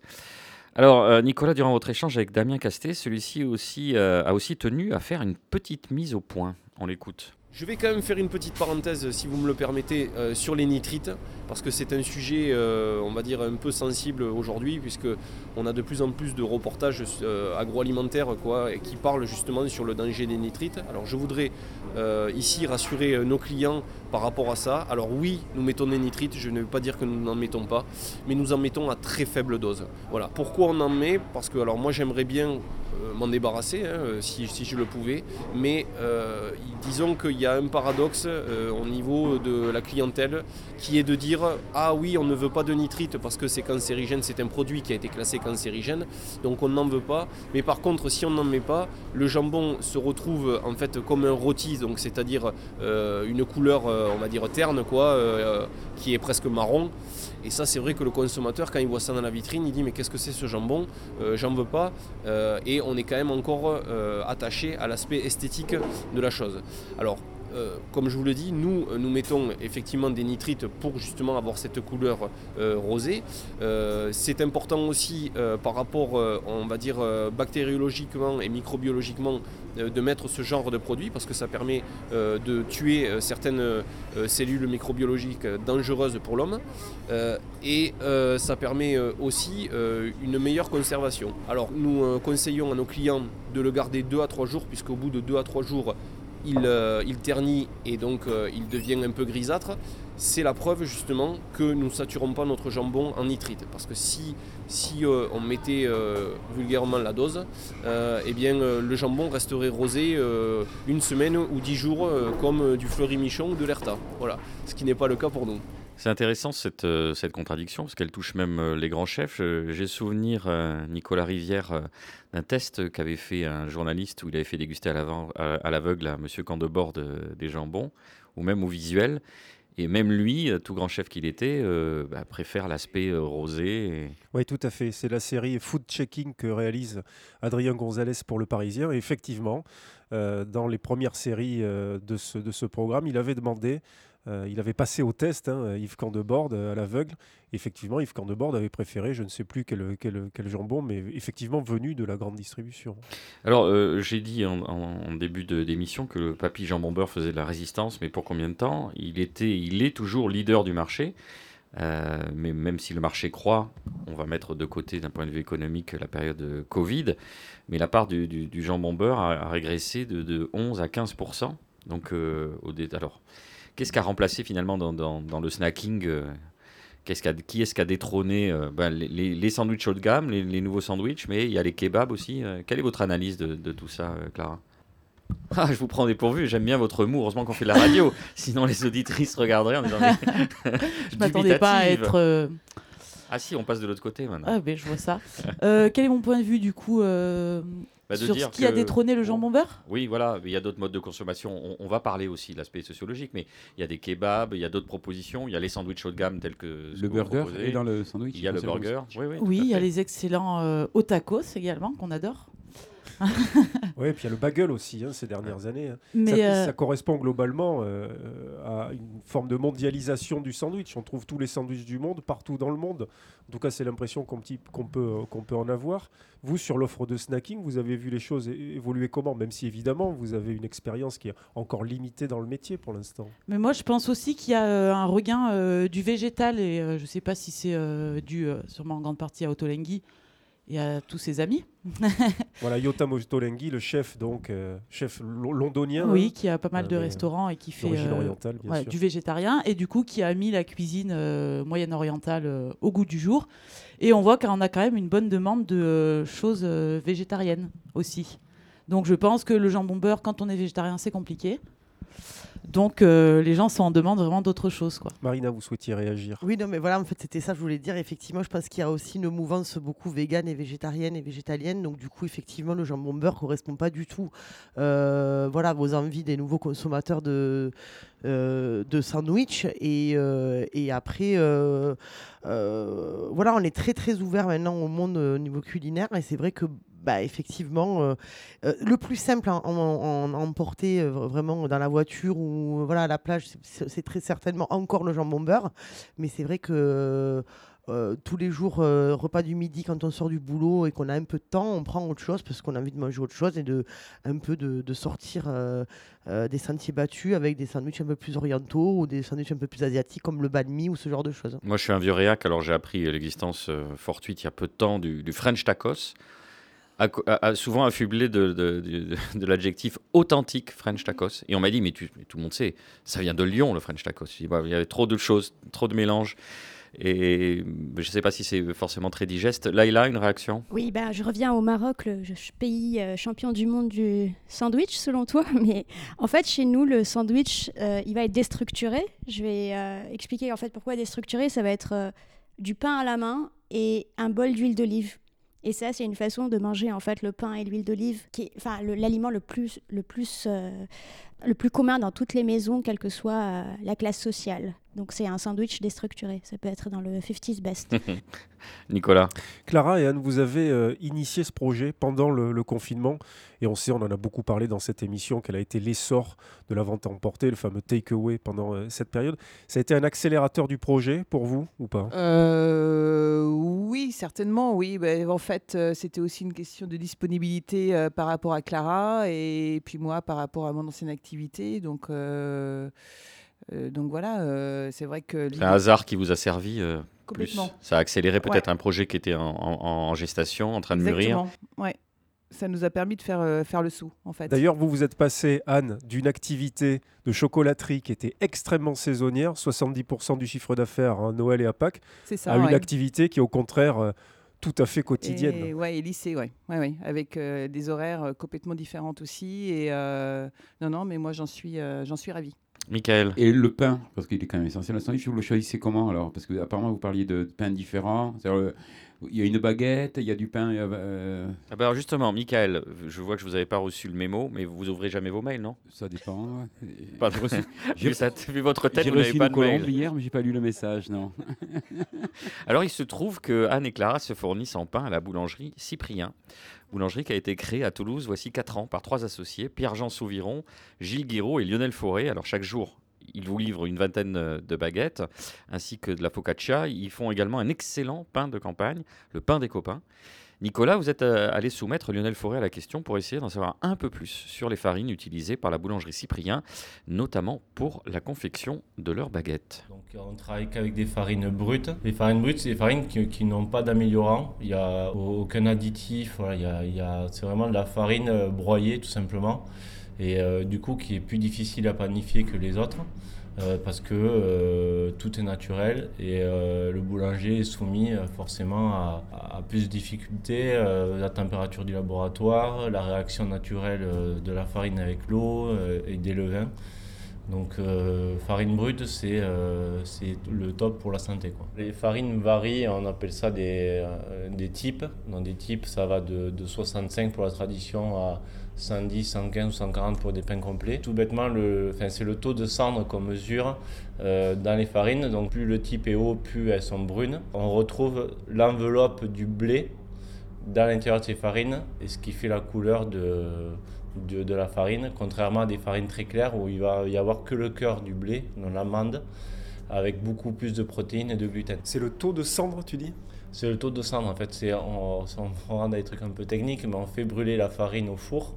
Alors, euh, Nicolas, durant votre échange avec Damien Castet, celui-ci aussi, euh, a aussi tenu à faire une petite mise au point. On l'écoute. Je vais quand même faire une petite parenthèse, si vous me le permettez, euh, sur les nitrites, parce que c'est un sujet, euh, on va dire, un peu sensible aujourd'hui, puisque on a de plus en plus de reportages euh, agroalimentaires quoi, qui parlent justement sur le danger des nitrites. Alors je voudrais euh, ici rassurer euh, nos clients par rapport à ça. Alors oui, nous mettons des nitrites, je ne veux pas dire que nous n'en mettons pas, mais nous en mettons à très faible dose. Voilà. Pourquoi on en met? Parce que alors moi j'aimerais bien euh, m'en débarrasser, hein, si, je le pouvais, mais disons qu'il y a un paradoxe au niveau de la clientèle qui est de dire ah oui on ne veut pas de nitrite parce que c'est cancérigène, c'est un produit qui a été classé cancérigène, donc on n'en veut pas, mais par contre si on n'en met pas, le jambon se retrouve en fait comme un rôti, donc c'est-à-dire euh, une couleur euh, on va dire terne quoi, euh, qui est presque marron. Et ça, c'est vrai que le consommateur, quand il voit ça dans la vitrine, il dit Mais qu'est-ce que c'est ce jambon? J'en veux pas. Et on est quand même encore attaché à l'aspect esthétique de la chose. Alors, comme je vous le dis, nous, nous mettons effectivement des nitrites pour justement avoir cette couleur rosée. C'est important aussi par rapport, on va dire, bactériologiquement et microbiologiquement de mettre ce genre de produit parce que ça permet euh, de tuer euh, certaines euh, cellules microbiologiques euh, dangereuses pour l'homme Euh, et euh, ça permet euh, aussi euh, une meilleure conservation. Alors nous euh, conseillons à nos clients de le garder 2 à 3 jours puisqu'au bout de 2 à 3 jours il, euh, il ternit et donc euh, il devient un peu grisâtre. C'est la preuve justement que nous ne saturons pas notre jambon en nitrite. Parce que si, si euh, on mettait euh, vulgairement la dose, euh, eh bien le jambon resterait rosé une semaine ou dix jours comme du Fleury-Michon ou de l'Erta. Voilà, ce qui n'est pas le cas pour nous. C'est intéressant cette, cette contradiction, parce qu'elle touche même les grands chefs. J'ai souvenir, Nicolas Rivière, d'un test qu'avait fait un journaliste où il avait fait déguster à l'avant- à à l'aveugle à M. Candebord de- des jambons, ou même au visuel. Et même lui, euh, tout grand chef qu'il était, euh, bah, préfère l'aspect euh, rosé. Oui, tout à fait. C'est la série Food Checking que réalise Adrien Gonzalez pour Le Parisien. Effectivement, dans les premières séries de, de ce programme, il avait demandé, euh, il avait passé au test hein, Yves Candebord euh, à l'aveugle. Effectivement, Yves Candebord avait préféré, je ne sais plus quel, quel- jambon, mais effectivement venu de la grande distribution. Alors, euh, j'ai dit en, début d'émission que le papy jambon beurre faisait de la résistance, mais pour combien de temps? Il, était, il est toujours leader du marché. Mais même si le marché croît, on va mettre de côté d'un point de vue économique la période de Covid, mais la part du, du- du a, régressé de, de 11 à 15% Donc, au dé- alors, qu'est-ce qui a remplacé finalement dans, dans- dans le snacking euh, Qui est-ce qui a détrôné euh, ben, les, les, sandwichs haut de gamme, les, les nouveaux sandwichs, mais il y a les kebabs aussi. euh, quelle est votre analyse de, de tout ça, euh, Clara? Ah, je vous prends dépourvu, j'aime bien votre mot. Heureusement qu'on fait de la radio, sinon les auditrices regarderaient en disant. mais- Je m'attendais pas à être. Ah si, on passe de l'autre côté maintenant. Ah, ben je vois ça. Quel est mon point de vue du coup Bah, de sur dire ce qui a détrôné le jambon beurre Oui, voilà, il y a d'autres modes de consommation. On, on va parler aussi de l'aspect sociologique, mais il y a des kebabs, il y a d'autres propositions, il y a les sandwichs haut de gamme tels que Le burger est dans le sandwich, Il y a le burger. Oui, il y a les excellents euh, au tacos également qu'on adore. Oui, et puis il y a le bagel aussi hein, ces dernières années. hein. Mais, ça, euh, ça correspond globalement euh, à une forme de mondialisation du sandwich. On trouve tous les sandwichs du monde partout dans le monde. En tout cas, c'est l'impression qu'on peut, qu'on peut en avoir. Vous, sur l'offre de snacking, vous avez vu les choses évoluer comment? Même si évidemment, vous avez une expérience qui est encore limitée dans le métier pour l'instant. Mais moi, je pense aussi qu'il y a euh, un regain du végétal et je ne sais pas si c'est dû sûrement en grande partie à Otolenghi et à tous ses amis. Voilà, Yota Motolenghi, le chef, donc, euh, chef lo- londonien. Oui, hein, qui a pas mal de euh, mais, restaurants et qui fait euh, orientale, ouais, du végétarien et du coup qui a mis la cuisine euh, moyenne-orientale euh, au goût du jour. Et on voit qu'on a quand même une bonne demande de choses végétariennes aussi. Donc je pense que le jambon beurre, quand on est végétarien, c'est compliqué. Donc euh, les gens sont en demande vraiment d'autres choses. Quoi. Marina, vous souhaitiez réagir Oui, non, mais voilà, en fait, c'était ça que je voulais dire. Effectivement, je pense qu'il y a aussi une mouvance beaucoup végane et végétarienne et végétalienne. Donc, du coup, effectivement, le jambon beurre correspond pas du tout euh, voilà, aux envies des nouveaux consommateurs de, euh, de sandwich. Et, euh, et après, euh, euh, voilà, on est très, très ouvert maintenant au monde euh, au niveau culinaire. Et c'est vrai que bah, effectivement, euh, euh, le plus simple à en, emporter euh, vraiment dans la voiture ou voilà, à la plage, c'est- très certainement encore le jambon beurre. Mais c'est vrai que tous les jours, repas du midi, quand on sort du boulot et qu'on a un peu de temps, on prend autre chose parce qu'on a envie de manger autre chose et de un peu de, sortir des sentiers battus avec des sandwichs un peu plus orientaux ou des sandwichs un peu plus asiatiques comme le banh ou ce genre de choses. Moi, je suis un vieux réac, alors j'ai appris l'existence fortuite il y a peu de temps du French tacos, à- souvent affublé de, l'adjectif authentique French tacos. Et on m'a dit, mais, tout le monde sait, ça vient de Lyon, le French tacos. Bah, il y avait trop de choses, trop de mélanges. Et je ne sais pas si c'est forcément très digeste. Laïla, une réaction? Oui, ben, je reviens au Maroc, le pays euh, champion du monde du sandwich, selon toi. Mais en fait, chez nous, le sandwich, euh, il va être déstructuré. Je vais euh, expliquer en fait pourquoi déstructuré. Ça va être du pain à la main et un bol d'huile d'olive. Et ça, c'est une façon de manger en fait le pain et l'huile d'olive, qui est enfin l'aliment le plus le plus euh, le plus commun dans toutes les maisons, quelle que soit euh, la classe sociale. Donc c'est un sandwich déstructuré. Ça peut être dans le 50s best. Nicolas Clara et Anne, vous avez euh, initié ce projet pendant le, le confinement et on sait, on en a beaucoup parlé dans cette émission, qu'elle a été l'essor de la vente à emporter, le fameux takeaway pendant euh, cette période. Ça a été un accélérateur du projet pour vous ou pas? Euh, oui, certainement, oui. Ben, en fait, euh, c'était aussi une question de disponibilité euh, par rapport à Clara et puis moi par rapport à mon ancienne activité. Donc, euh, euh, donc voilà, euh, c'est vrai que... C'est un hasard qui vous a servi euh, plus. Ça a accéléré peut-être Ouais. un projet qui était en, en- en gestation, en train de mûrir. Ouais. Ça nous a permis de faire, euh, faire le sou, en fait. D'ailleurs, vous vous êtes passé, Anne, d'une activité de chocolaterie qui était extrêmement saisonnière, 70% du chiffre d'affaires à Noël et à Pâques, ça, à une activité qui au contraire euh, tout à fait quotidienne. Et, ouais, et lycée, ouais. Ouais, ouais, avec euh, des horaires euh, complètement différents aussi. Et euh, non, non, mais moi, j'en suis, euh, j'en suis ravie. Michael Et le pain, parce qu'il est quand même essentiel. Le sandwich, vous le choisissez comment alors? Parce que apparemment vous parliez de pain différents. Il y a une baguette, il y a du pain. euh, Ah bah alors justement, Michael, je vois que je vous avais pas reçu le mémo, mais vous ouvrez jamais vos mails, non? Ça dépend. J'ai reçu- Vu, votre tête, J'ai vous n'avez reçu pas de mail. hier, mais j'ai pas lu le message, non. Alors, il se trouve que Anne et Clara se fournissent en pain à la boulangerie Cyprien. Boulangerie qui a été créée à Toulouse voici 4 ans par trois associés, Pierre-Jean Souviron, Gilles Guiraud et Lionel Fauré. Alors, chaque jour, ils vous livrent une vingtaine euh, de baguettes ainsi que de la focaccia. Ils font également un excellent pain de campagne, le pain des copains. Nicolas, vous êtes euh, allé soumettre Lionel Fauré à la question pour essayer d'en savoir un peu plus sur les farines utilisées par la boulangerie Cyprien, notamment pour la confection de leurs baguettes. Donc on travaille qu'avec des farines brutes. Les farines brutes, c'est des farines qui, n'ont pas d'améliorant. Il n'y a aucun additif. Il y a- c'est vraiment de la farine euh, broyée tout simplement. Et euh, du coup qui est plus difficile à panifier que les autres. euh, parce que euh, tout est naturel et le boulanger est soumis forcément à, plus de difficultés, la température du laboratoire, la réaction naturelle de la farine avec l'eau et des levains. Donc farine brute, c'est le top pour la santé. Quoi. Les farines varient, on appelle ça des, des types. Dans des types, ça va de, de 65 pour la tradition à 110, 115 ou 140 pour des pains complets. Tout bêtement, le, enfin, c'est le taux de cendre qu'on mesure euh, dans les farines. Donc plus le type est haut, plus elles sont brunes. On retrouve l'enveloppe du blé dans l'intérieur de ces farines, et ce qui fait la couleur de, la farine, contrairement à des farines très claires où il va y avoir que le cœur du blé, dans l'amande, avec beaucoup plus de protéines et de gluten. C'est le taux de cendre, tu dis? C'est le taux de cendre en fait. C'est, on, on, dans des trucs un peu techniques, mais on fait brûler la farine au four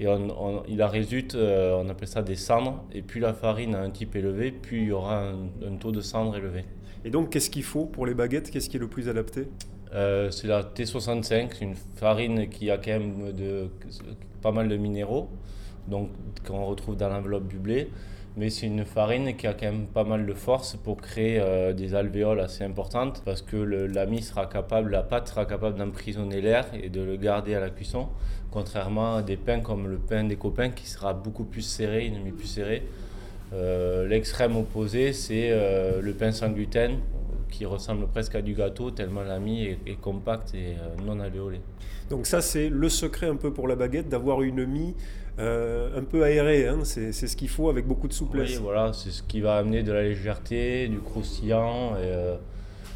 et on, on- il en résulte, euh, on appelle ça des cendres. Et plus la farine a un type élevé, plus il y aura un, un taux de cendre élevé. Et donc, qu'est-ce qu'il faut pour les baguettes? Qu'est-ce qui est le plus adapté? Euh, c'est la T65, c'est une farine qui a quand même de, pas mal de minéraux, donc qu'on retrouve dans l'enveloppe du blé. Mais c'est une farine qui a quand même pas mal de force pour créer euh, des alvéoles assez importantes parce que la mie sera capable, la pâte sera capable d'emprisonner l'air et de le garder à la cuisson, contrairement à des pains comme le pain des copains qui sera beaucoup plus serré, une mie plus serrée. Euh, L'extrême opposé, c'est euh, le pain sans gluten qui ressemble presque à du gâteau tellement la mie est, est compacte et non alvéolée. Donc ça, c'est le secret un peu pour la baguette, d'avoir une mie euh, un peu aérée. hein. C'est ce qu'il faut avec beaucoup de souplesse. Oui, voilà, c'est ce qui va amener de la légèreté, du croustillant. Euh,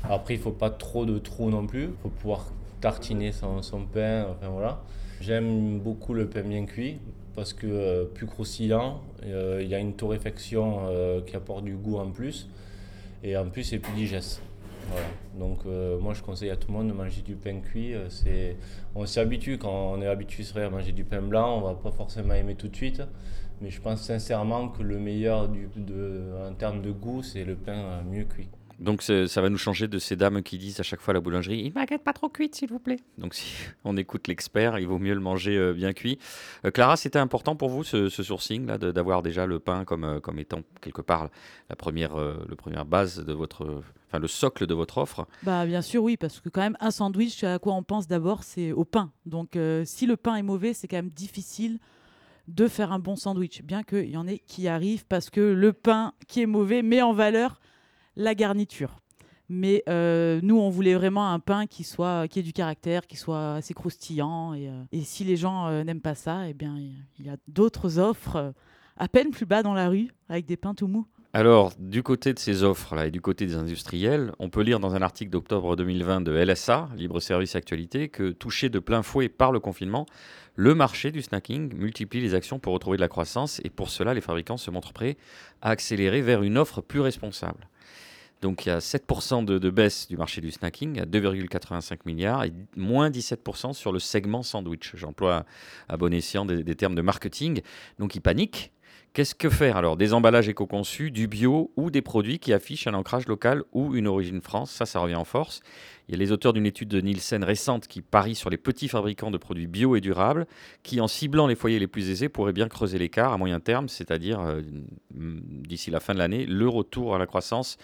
après, il faut pas trop de trous non plus. Il faut pouvoir tartiner son, pain. Enfin, voilà. J'aime beaucoup le pain bien cuit parce que euh, plus croustillant, il y a une torréfaction qui apporte du goût en plus. Et en plus, c'est plus digeste. Donc, euh, moi, je conseille à tout le monde de manger du pain cuit. Euh. On s'y habitue. Quand on est habitué à manger du pain blanc, on va pas forcément aimer tout de suite. Mais je pense sincèrement que le meilleur en termes de goût, c'est le pain euh, mieux cuit. Donc ça va nous changer de ces dames qui disent à chaque fois à la boulangerie une baguette pas trop cuite s'il vous plaît. Donc si on écoute l'expert, il vaut mieux le manger euh, bien cuit. Euh, Clara, c'était important pour vous ce, sourcing là d'avoir déjà le pain comme, euh, comme étant quelque part la première, le première base de votre, enfin le socle de votre offre? Bah bien sûr oui parce que quand même un sandwich à quoi on pense d'abord c'est au pain. Donc si le pain est mauvais c'est quand même difficile de faire un bon sandwich bien qu'il y en ait qui arrivent parce que le pain qui est mauvais met en valeur la garniture. Mais euh, nous on voulait vraiment un pain qui soit qui ait du caractère, qui soit assez croustillant et, euh, si les gens euh, n'aiment pas ça eh bien il y a d'autres offres à peine plus bas dans la rue avec des pains tout mous. Alors, du côté de ces offres-là et du côté des industriels, on peut lire dans un article d'octobre 2020 de LSA, Libre Service Actualité, que touché de plein fouet par le confinement, le marché du snacking multiplie les actions pour retrouver de la croissance et pour cela, les fabricants se montrent prêts à accélérer vers une offre plus responsable. Donc il y a 7% de, baisse du marché du snacking à 2,85 milliards et moins 17% sur le segment sandwich. J'emploie à bon escient des, des termes de marketing. Donc ils paniquent. Qu'est-ce que faire alors? Des emballages éco-conçus, du bio ou des produits qui affichent un ancrage local ou une origine France? Ça, ça revient en force. Il y a les auteurs d'une étude de Nielsen récente qui parie sur les petits fabricants de produits bio et durables qui, en ciblant les foyers les plus aisés, pourraient bien creuser l'écart à moyen terme, c'est-à-dire euh, d'ici la fin de l'année, le retour à la croissance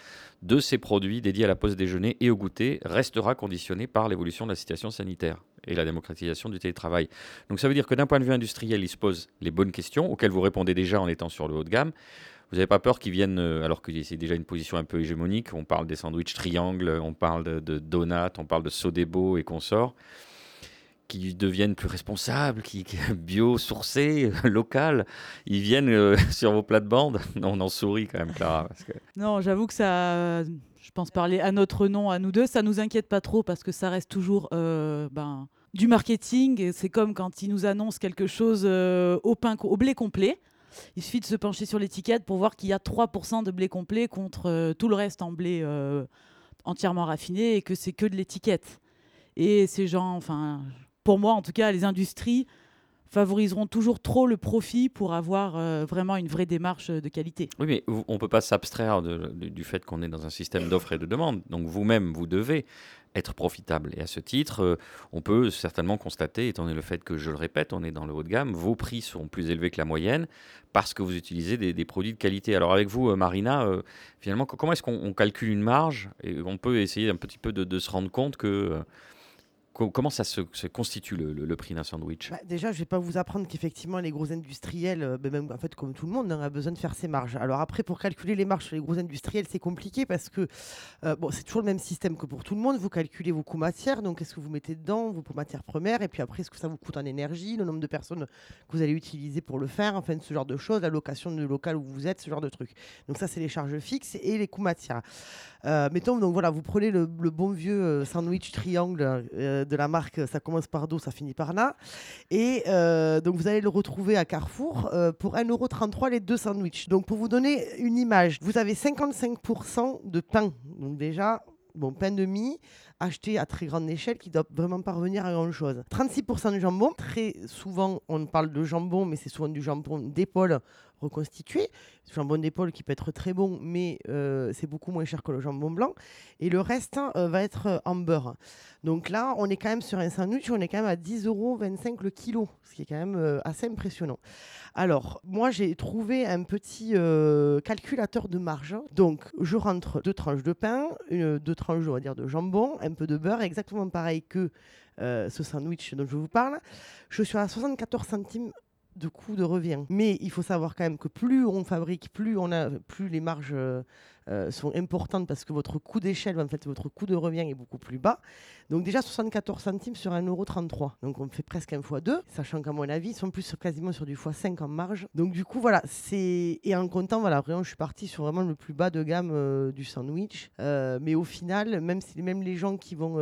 de ces produits dédiés à la pause déjeuner et au goûter restera conditionné par l'évolution de la situation sanitaire et la démocratisation du télétravail. Donc ça veut dire que d'un point de vue industriel, ils se posent les bonnes questions auxquelles vous répondez déjà en étant sur le haut de gamme. Vous n'avez pas peur qu'ils viennent, euh, alors que c'est déjà une position un peu hégémonique, on parle des sandwichs triangles, on parle de, de donuts, on parle de Sodebo et consorts, qui deviennent plus responsables, qui, bio, sourcés, local, ils viennent euh, sur vos plates-bandes. On en sourit quand même, Clara. Non, j'avoue que ça, je pense parler à notre nom, à nous deux, ça nous inquiète pas trop parce que ça reste toujours euh, ben, du marketing. Et C'est comme quand ils nous annoncent quelque chose euh, au, pain, au blé complet. Il suffit de se pencher sur l'étiquette pour voir qu'il y a 3% de blé complet contre euh, tout le reste en blé euh, entièrement raffiné et que c'est que de l'étiquette. Et ces gens, enfin, pour moi en tout cas, les industries favoriseront toujours trop le profit pour avoir euh, vraiment une vraie démarche de qualité. Oui, mais on ne peut pas s'abstraire du fait qu'on est dans un système d'offres et de demandes. Donc vous-même, vous devez être profitable. Et à ce titre, euh, on peut certainement constater, étant donné le fait que, je le répète, on est dans le haut de gamme, vos prix sont plus élevés que la moyenne parce que vous utilisez des, produits de qualité. Alors avec vous, euh, Marina, euh, finalement, co- comment est-ce qu'on on calcule une marge? Et on peut essayer un petit peu de se rendre compte que... co- comment ça se, constitue le, prix d'un sandwich? Bah, déjà, je vais pas vous apprendre qu'effectivement, les gros industriels, euh, bah, même en fait, comme tout le monde, hein, a besoin de faire ses marges. Alors après, pour calculer les marges sur les gros industriels, c'est compliqué parce que euh, bon, c'est toujours le même système que pour tout le monde. Vous calculez vos coûts matières, donc qu'est-ce que vous mettez dedans, vos matières premières, et puis après, ce que ça vous coûte en énergie, le nombre de personnes que vous allez utiliser pour le faire, enfin, ce genre de choses, la location de local où vous êtes, ce genre de trucs. Donc ça, c'est les charges fixes et les coûts matières. Euh, mettons, donc voilà, vous prenez le, bon vieux sandwich triangle de la marque, ça commence par Do, ça finit par Na. Et euh, donc vous allez le retrouver à Carrefour euh, pour 1,33€ les deux sandwichs. Donc pour vous donner une image, vous avez 55% de pain. Donc déjà, bon, pain de mie acheté à très grande échelle qui doit vraiment pas revenir à grand chose. 36% de jambon, très souvent on parle de jambon, mais c'est souvent du jambon d'épaule reconstitué. Jambon d'épaule qui peut être très bon, mais euh, c'est beaucoup moins cher que le jambon blanc. Et le reste hein, euh, va être euh, en beurre. Donc là, on est quand même sur un sandwich, on est quand même à 10,25 euros le kilo, ce qui est quand même assez impressionnant. Alors, moi, j'ai trouvé un petit calculateur de marge. Donc, je rentre deux tranches de pain, deux tranches, on va dire, de jambon, un peu de beurre, exactement pareil que euh, ce sandwich dont je vous parle. Je suis à 74 centimes de coût de revient. Mais il faut savoir quand même que plus on fabrique, plus on a, plus les marges euh, sont importantes parce que votre coût d'échelle, en fait, votre coût de revient est beaucoup plus bas. Donc déjà 74 centimes sur 1,33€. Donc on fait presque un fois 2, sachant qu'à mon avis, ils sont plus quasiment sur du fois 5 en marge. Donc du coup, voilà, c'est... Et en comptant, voilà, vraiment, je suis partie sur vraiment le plus bas de gamme euh, du sandwich. Euh, mais au final, même, si, même les gens qui vont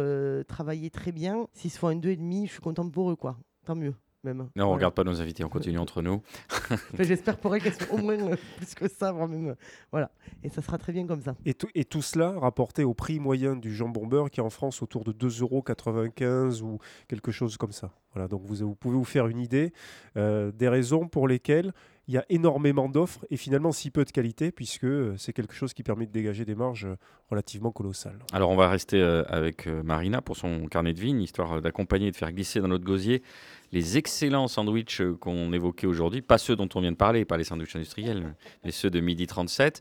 travailler très bien, s'ils se font un 2,5, je suis content pour eux, quoi. Tant mieux. Même. Non, on Voilà. regarde pas nos invités, on continue entre nous. J'espère pour elles qu'elles sont au moins euh, plus que ça, voire même. euh, Voilà. Et ça sera très bien comme ça. Et tout, et tout cela rapporté au prix moyen du jambon beurre qui est en France autour de 2,95€ ou quelque chose comme ça. Voilà, donc vous, vous pouvez vous faire une idée euh, des raisons pour lesquelles il y a énormément d'offres et finalement si peu de qualité, puisque euh, c'est quelque chose qui permet de dégager des marges euh, relativement colossales. Alors on va rester euh, avec Marina pour son carnet de vigne, histoire d'accompagner et de faire glisser dans notre gosier les excellents sandwichs qu'on évoquait aujourd'hui, pas ceux dont on vient de parler, pas les sandwichs industriels, mais ceux de midi 37.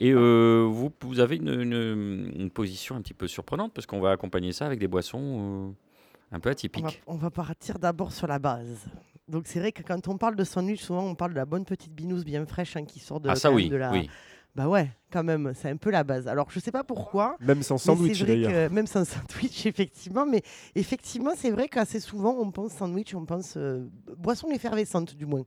Et euh, vous, vous avez une, une- une position un petit peu surprenante, parce qu'on va accompagner ça avec des boissons euh, un peu On va, atypiques. on va partir d'abord sur la base. Donc c'est vrai que quand on parle de sandwich, souvent on parle de la bonne petite binouse bien fraîche hein, qui sort de, Ah ça oui, de la. oui. Bah ouais, quand même, c'est un peu la base. Alors je sais pas pourquoi. Même sans sandwich, c'est vrai d'ailleurs. que- Même sans sandwich, effectivement. Mais effectivement, c'est vrai qu'assez souvent, on pense sandwich, on pense euh, boisson effervescente, du moins.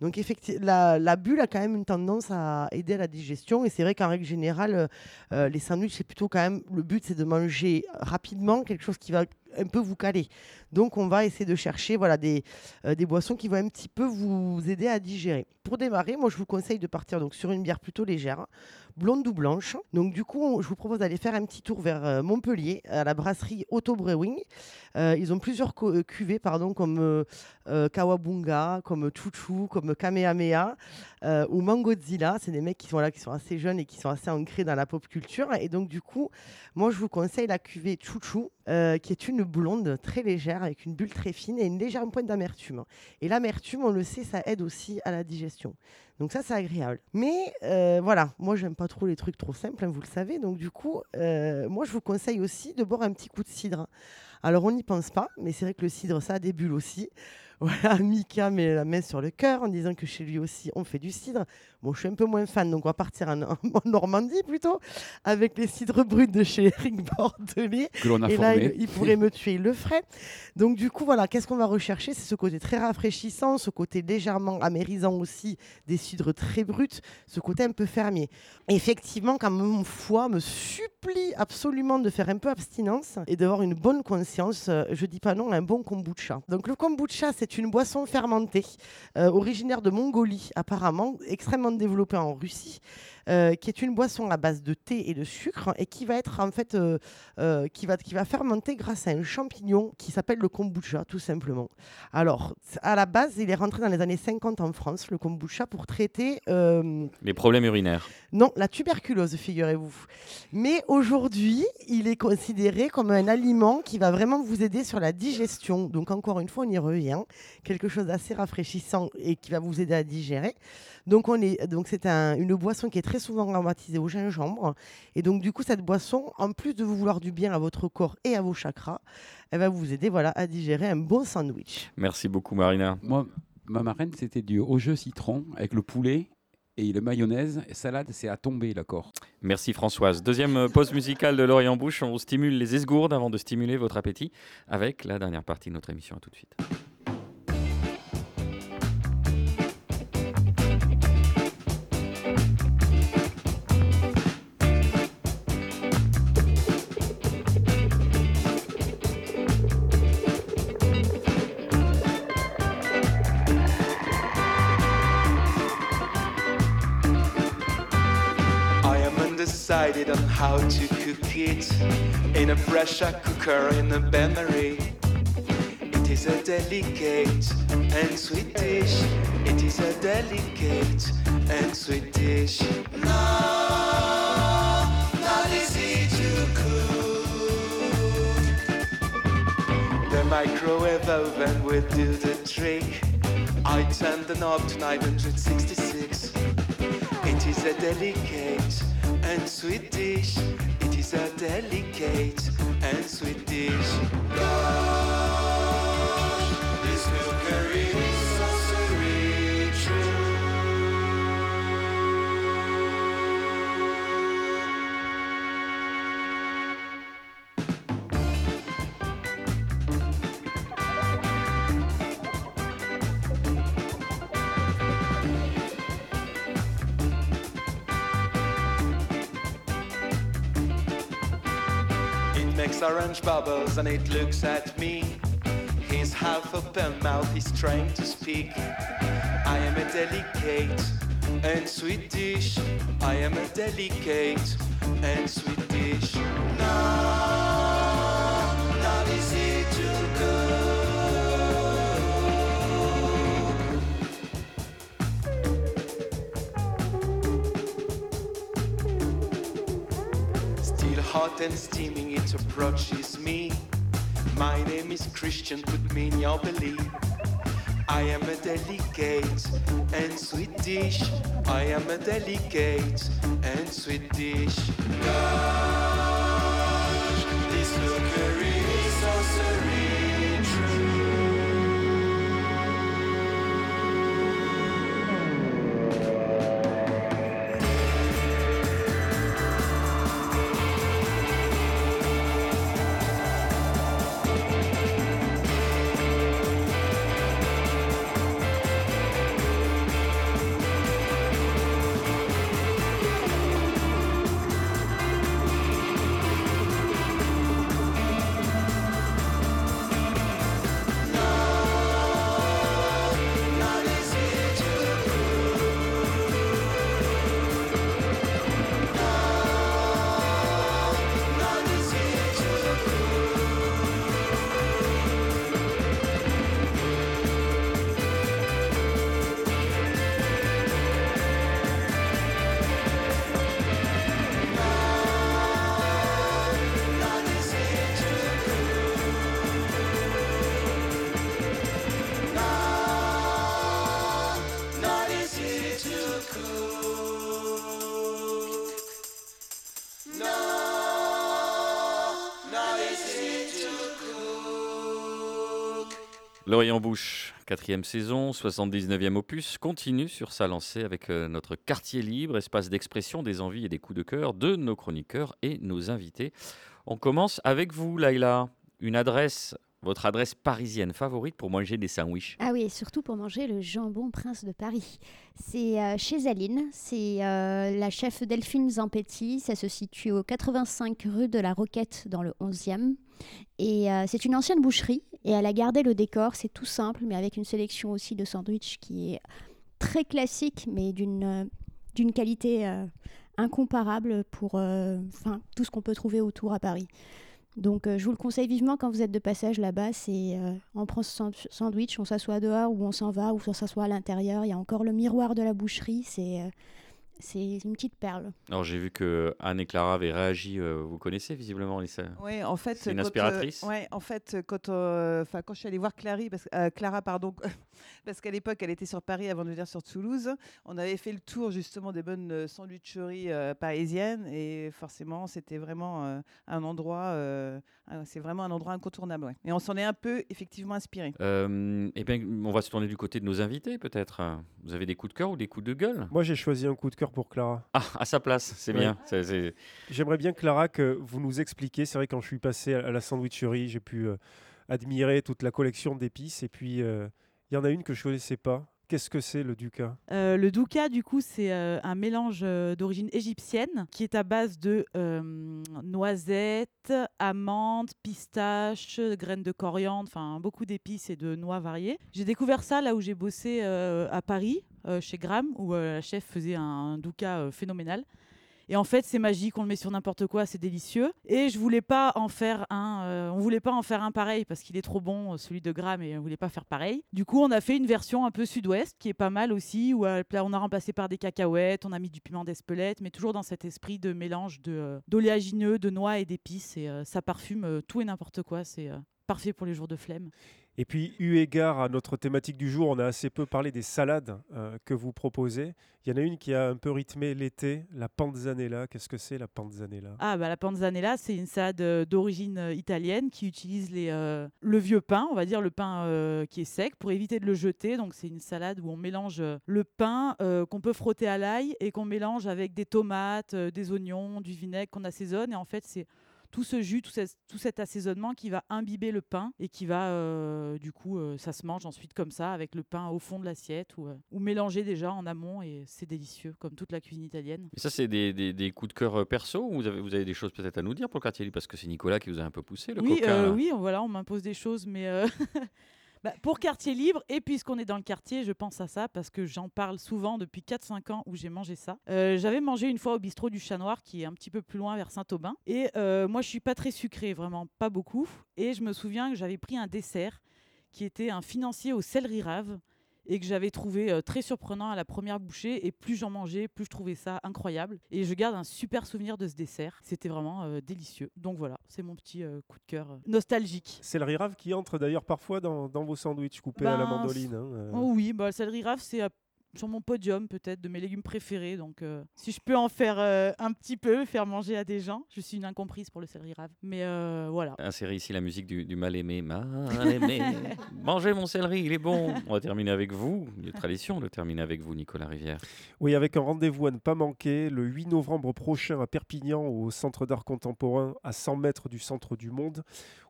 Donc effectivement, la, la bulle a quand même une tendance à aider à la digestion. Et c'est vrai qu'en règle générale, euh, les sandwichs, c'est plutôt quand même le but, c'est de manger rapidement quelque chose qui va un peu vous caler. Donc on va essayer de chercher voilà, des, euh, des boissons qui vont un petit peu vous aider à digérer. Pour démarrer, moi je vous conseille de partir donc, sur une bière plutôt légère, blonde ou blanche. Donc du coup, je vous propose d'aller faire un petit tour vers euh, Montpellier, à la brasserie Auto Brewing. Euh, ils ont plusieurs euh, cuvées pardon, comme Kawabunga, comme Chouchou, comme Kamehameha ou Mangodzilla. C'est des mecs qui sont, là, qui sont assez jeunes et qui sont assez ancrés dans la pop culture. Et donc du coup, moi je vous conseille la cuvée Chouchou, qui est une blonde très légère avec une bulle très fine et une légère pointe d'amertume. Et l'amertume, on le sait, ça aide aussi à la digestion. Donc ça, c'est agréable. Mais euh, voilà, moi, j'aime pas trop les trucs trop simples, hein, vous le savez. Donc du coup, euh, moi, je vous conseille aussi de boire un petit coup de cidre. Alors, on n'y pense pas, mais c'est vrai que le cidre, ça a des bulles aussi. Voilà, Mika met la main sur le cœur en disant que chez lui aussi, on fait du cidre. Bon, je suis un peu moins fan, donc on va partir en, en Normandie plutôt, avec les cidres bruts de chez Eric Bordelais. Que l'on a Et là, il, il pourrait me tuer, il le ferait. Donc du coup, voilà, qu'est-ce qu'on va rechercher? C'est ce côté très rafraîchissant, ce côté légèrement amérisant aussi, des cidres très bruts, ce côté un peu fermier. Effectivement, quand mon foie me supplie absolument de faire un peu abstinence et d'avoir une bonne conscience, euh, je dis pas non à un bon kombucha. Donc le kombucha, c'est une boisson fermentée, euh, originaire de Mongolie apparemment, extrêmement développée en Russie, euh, qui est une boisson à base de thé et de sucre et qui va être en fait euh, euh, qui, va, qui va fermenter grâce à un champignon qui s'appelle le kombucha, tout simplement. Alors, à la base, il est rentré dans les années 50 en France, le kombucha, pour traiter euh, Les problèmes urinaires. non, la tuberculose, figurez-vous. Mais aujourd'hui, il est considéré comme un aliment qui va vraiment vous aider sur la digestion. Donc encore une fois, on y revient. Quelque chose d'assez rafraîchissant et qui va vous aider à digérer. Donc on est, donc c'est un- une boisson qui est très souvent aromatisée au gingembre. Et donc du coup, cette boisson, en plus de vous vouloir du bien à votre corps et à vos chakras, elle va vous aider voilà, à digérer un bon sandwich. Merci beaucoup Marina. Moi, ma marraine, c'était du au jeu citron avec le poulet et le mayonnaise. Et salade, c'est à tomber, l'accord. Merci Françoise. Deuxième pause musicale de Lorient Bouche. On stimule les esgourdes avant de stimuler votre appétit avec la dernière partie de notre émission. À tout de suite. Undecided on how to cook it in a pressure cooker in a bain-marie. It is a delicate and sweet dish. It is a delicate and sweet dish. No, not easy to cook. The microwave oven will do the trick. I turned the knob to 966. It is a delicate and sweet dish. It is a delicate and sweet dish. Bubbles and it looks at me. His half open mouth is trying to speak. I am a delicate and sweet dish. I am a delicate and sweet dish. No, hot and steaming, it approaches me. My name is Christian, put me in your belief. I am a delicate and sweet dish. I am a delicate and sweet dish. Gosh, this is so en bouche, quatrième saison, 79e opus, continue sur sa lancée avec euh, notre quartier libre, espace d'expression des envies et des coups de cœur de nos chroniqueurs et nos invités. On commence avec vous, Laïla. Une adresse, votre adresse parisienne favorite pour manger des sandwichs? Ah oui, et surtout pour manger le jambon Prince de Paris. C'est euh, chez Aline, c'est euh, la chef Delphine Zampetti. Ça se situe au 85 rue de la Roquette dans le 11e. Et euh, c'est une ancienne boucherie et elle a gardé le décor. C'est tout simple, mais avec une sélection aussi de sandwichs qui est très classique, mais d'une d'une qualité incomparable pour tout ce qu'on peut trouver autour à Paris. Donc euh, je vous le conseille vivement quand vous êtes de passage là-bas, c'est euh, on prend ce sand- sandwich, on s'assoit dehors ou on s'en va ou on s'assoit à l'intérieur. Il y a encore le miroir de la boucherie, c'est euh, c'est une petite perle. Alors j'ai vu que Anne et Clara avaient réagi. euh, vous connaissez visiblement les Oui, en fait, C'est une quand, euh, inspiratrice. ouais, en fait, quand, euh, quand je suis allée voir Clary, parce, euh, Clara, pardon, parce qu'à l'époque, elle était sur Paris avant de venir sur Toulouse. On avait fait le tour justement des bonnes sandwicheries euh, parisiennes et forcément, c'était vraiment euh, un endroit, c'est vraiment un endroit incontournable. ouais. Et on s'en est un peu effectivement inspiré. Euh, eh bien, on va se tourner du côté de nos invités, peut-être. Vous avez des coups de cœur ou des coups de gueule? Moi, j'ai choisi un coup de cœur pour Clara. Ah, à sa place, c'est Ouais. bien. J'aimerais bien, Clara, que vous nous expliquiez. C'est vrai, quand je suis passé à la sandwicherie, j'ai pu euh, admirer toute la collection d'épices. Et puis, euh, il y en a une que je ne connaissais pas. Qu'est-ce que c'est le ducat? Euh, le douka, du coup, c'est euh, un mélange euh, d'origine égyptienne qui est à base de noisettes, amandes, pistaches, graines de coriandre, enfin beaucoup d'épices et de noix variées. J'ai découvert ça là où j'ai bossé à Paris, chez Gram, où la chef faisait un douka euh, phénoménal. Et en fait, c'est magique, on le met sur n'importe quoi, c'est délicieux. Et je voulais pas en faire un, euh, on voulait pas en faire un pareil parce qu'il est trop bon, euh, celui de gras, mais on voulait pas faire pareil. Du coup, on a fait une version un peu sud-ouest qui est pas mal aussi, où euh, on a remplacé par des cacahuètes, on a mis du piment d'Espelette, mais toujours dans cet esprit de mélange de d'oléagineux, de noix et d'épices. Et ça parfume tout et n'importe quoi. C'est parfait pour les jours de flemme. Et puis, eu égard à notre thématique du jour, on a assez peu parlé des salades euh, que vous proposez. Il y en a une qui a un peu rythmé l'été, la panzanella. Qu'est-ce que c'est la panzanella? Ah bah la panzanella, c'est une salade euh, d'origine euh, italienne qui utilise les, le vieux pain, on va dire le pain qui est sec, pour éviter de le jeter. Donc c'est une salade où on mélange le pain qu'on peut frotter à l'ail et qu'on mélange avec des tomates, des oignons, du vinaigre qu'on assaisonne. Et en fait c'est tout ce jus, tout, ce- tout cet assaisonnement qui va imbiber le pain et qui va, euh, du coup, euh, ça se mange ensuite comme ça, avec le pain au fond de l'assiette ou, euh, ou mélangé déjà en amont et c'est délicieux, comme toute la cuisine italienne. Et ça, c'est des, des- des coups de cœur euh, perso ou vous avez, vous avez des choses peut-être à nous dire pour le quartier Parce que c'est Nicolas qui vous a un peu poussé, le oui, là. oui, voilà, on m'impose des choses, mais bah, pour quartier libre, et puisqu'on est dans le quartier, je pense à ça parce que j'en parle souvent depuis 4-5 ans où j'ai mangé ça. Euh, J'avais mangé une fois au bistrot du Chat Noir, qui est un petit peu plus loin vers Saint-Aubin, et euh, moi je suis pas très sucrée, vraiment pas beaucoup, et je me souviens que j'avais pris un dessert qui était un financier au céleri rave et que j'avais trouvé euh, très surprenant à la première bouchée. Et plus j'en mangeais, plus je trouvais ça incroyable. Et je garde un super souvenir de ce dessert. C'était vraiment euh, délicieux. Donc voilà, c'est mon petit euh, coup de cœur nostalgique. C'est le rirave qui entre d'ailleurs parfois dans, dans vos sandwichs coupés à la Ben, mandoline. hein. Oh oui, bah, le céleri rave, c'est sur mon podium peut-être de mes légumes préférés. Donc euh, si je peux en faire euh, un petit peu, faire manger à des gens, je suis une incomprise pour le céleri rave. Mais euh, voilà. Insérer ici la musique du, du mal aimé. Mal aimé. Mangez mon céleri, il est bon. On va terminer avec vous. Il est tradition de terminer avec vous, Nicolas Rivière. Oui, avec un rendez-vous à ne pas manquer le 8 novembre prochain à Perpignan, au Centre d'art contemporain, à 100 mètres du centre du monde,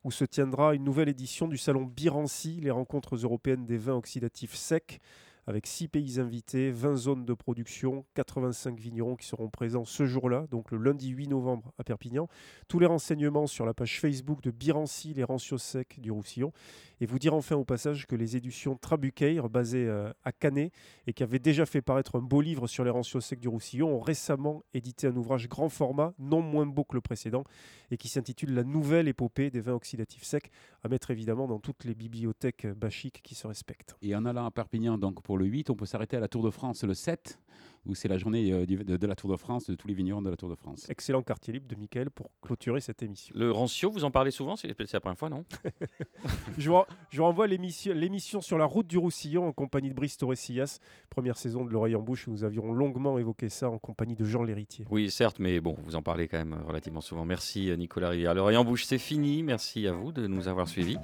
où se tiendra une nouvelle édition du salon Birancy, les rencontres européennes des vins oxydatifs secs, avec 6 pays invités, 20 zones de production, 85 vignerons qui seront présents ce jour-là, donc le lundi 8 novembre à Perpignan. Tous les renseignements sur la page Facebook de Birancy, les Rancios secs du Roussillon. Et vous dire enfin au passage que les éditions Trabucaire, basées euh, à Canet, et qui avaient déjà fait paraître un beau livre sur les rancios secs du Roussillon, ont récemment édité un ouvrage grand format, non moins beau que le précédent, et qui s'intitule La nouvelle épopée des vins oxydatifs secs, à mettre évidemment dans toutes les bibliothèques euh, bachiques qui se respectent. Et en allant à Perpignan, donc le 8, on peut s'arrêter à la Tour de France le 7, où c'est la journée euh, du- de, de la Tour de France, de tous les vignerons de la Tour de France. Excellent quartier libre de Michael pour clôturer cette émission. Le rancio, vous en parlez souvent C'est la première fois, non je, vous, je vous renvoie à l'émission sur la route du Roussillon en compagnie de Brice Torresillas, première saison de l'oreille en bouche, où nous avions longuement évoqué ça en compagnie de Jean Lhéritier. Oui, certes, mais bon, vous en parlez quand même relativement souvent. Merci euh, Nicolas Rivière. L'oreille en bouche, c'est fini. Merci à vous de nous avoir suivis.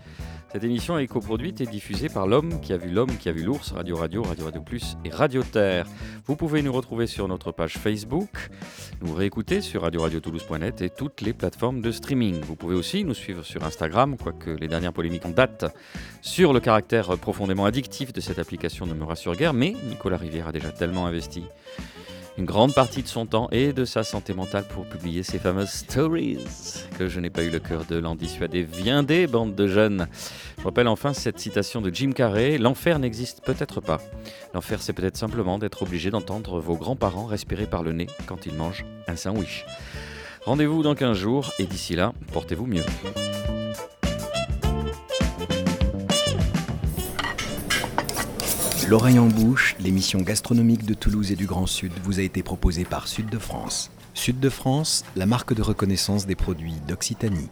Cette émission est coproduite et diffusée par l'homme qui a vu l'homme qui a vu l'ours, Radio Radio, Radio Radio Plus et Radio Terre. Vous pouvez nous retrouver sur notre page Facebook, nous réécouter sur radioradio-toulouse.net et toutes les plateformes de streaming. Vous pouvez aussi nous suivre sur Instagram, quoique les dernières polémiques en date sur le caractère profondément addictif de cette application ne me rassure guère, mais Nicolas Rivière a déjà tellement investi une grande partie de son temps et de sa santé mentale pour publier ces fameuses stories que je n'ai pas eu le cœur de l'en dissuader. Viendez, bande de jeunes. Je rappelle enfin cette citation de Jim Carrey L'enfer n'existe peut-être pas. L'enfer, c'est peut-être simplement d'être obligé d'entendre vos grands-parents respirer par le nez quand ils mangent un sandwich. Rendez-vous dans 15 jours et d'ici là, portez-vous mieux. L'oreille en bouche, l'émission gastronomique de Toulouse et du Grand Sud vous a été proposée par Sud de France. Sud de France, la marque de reconnaissance des produits d'Occitanie.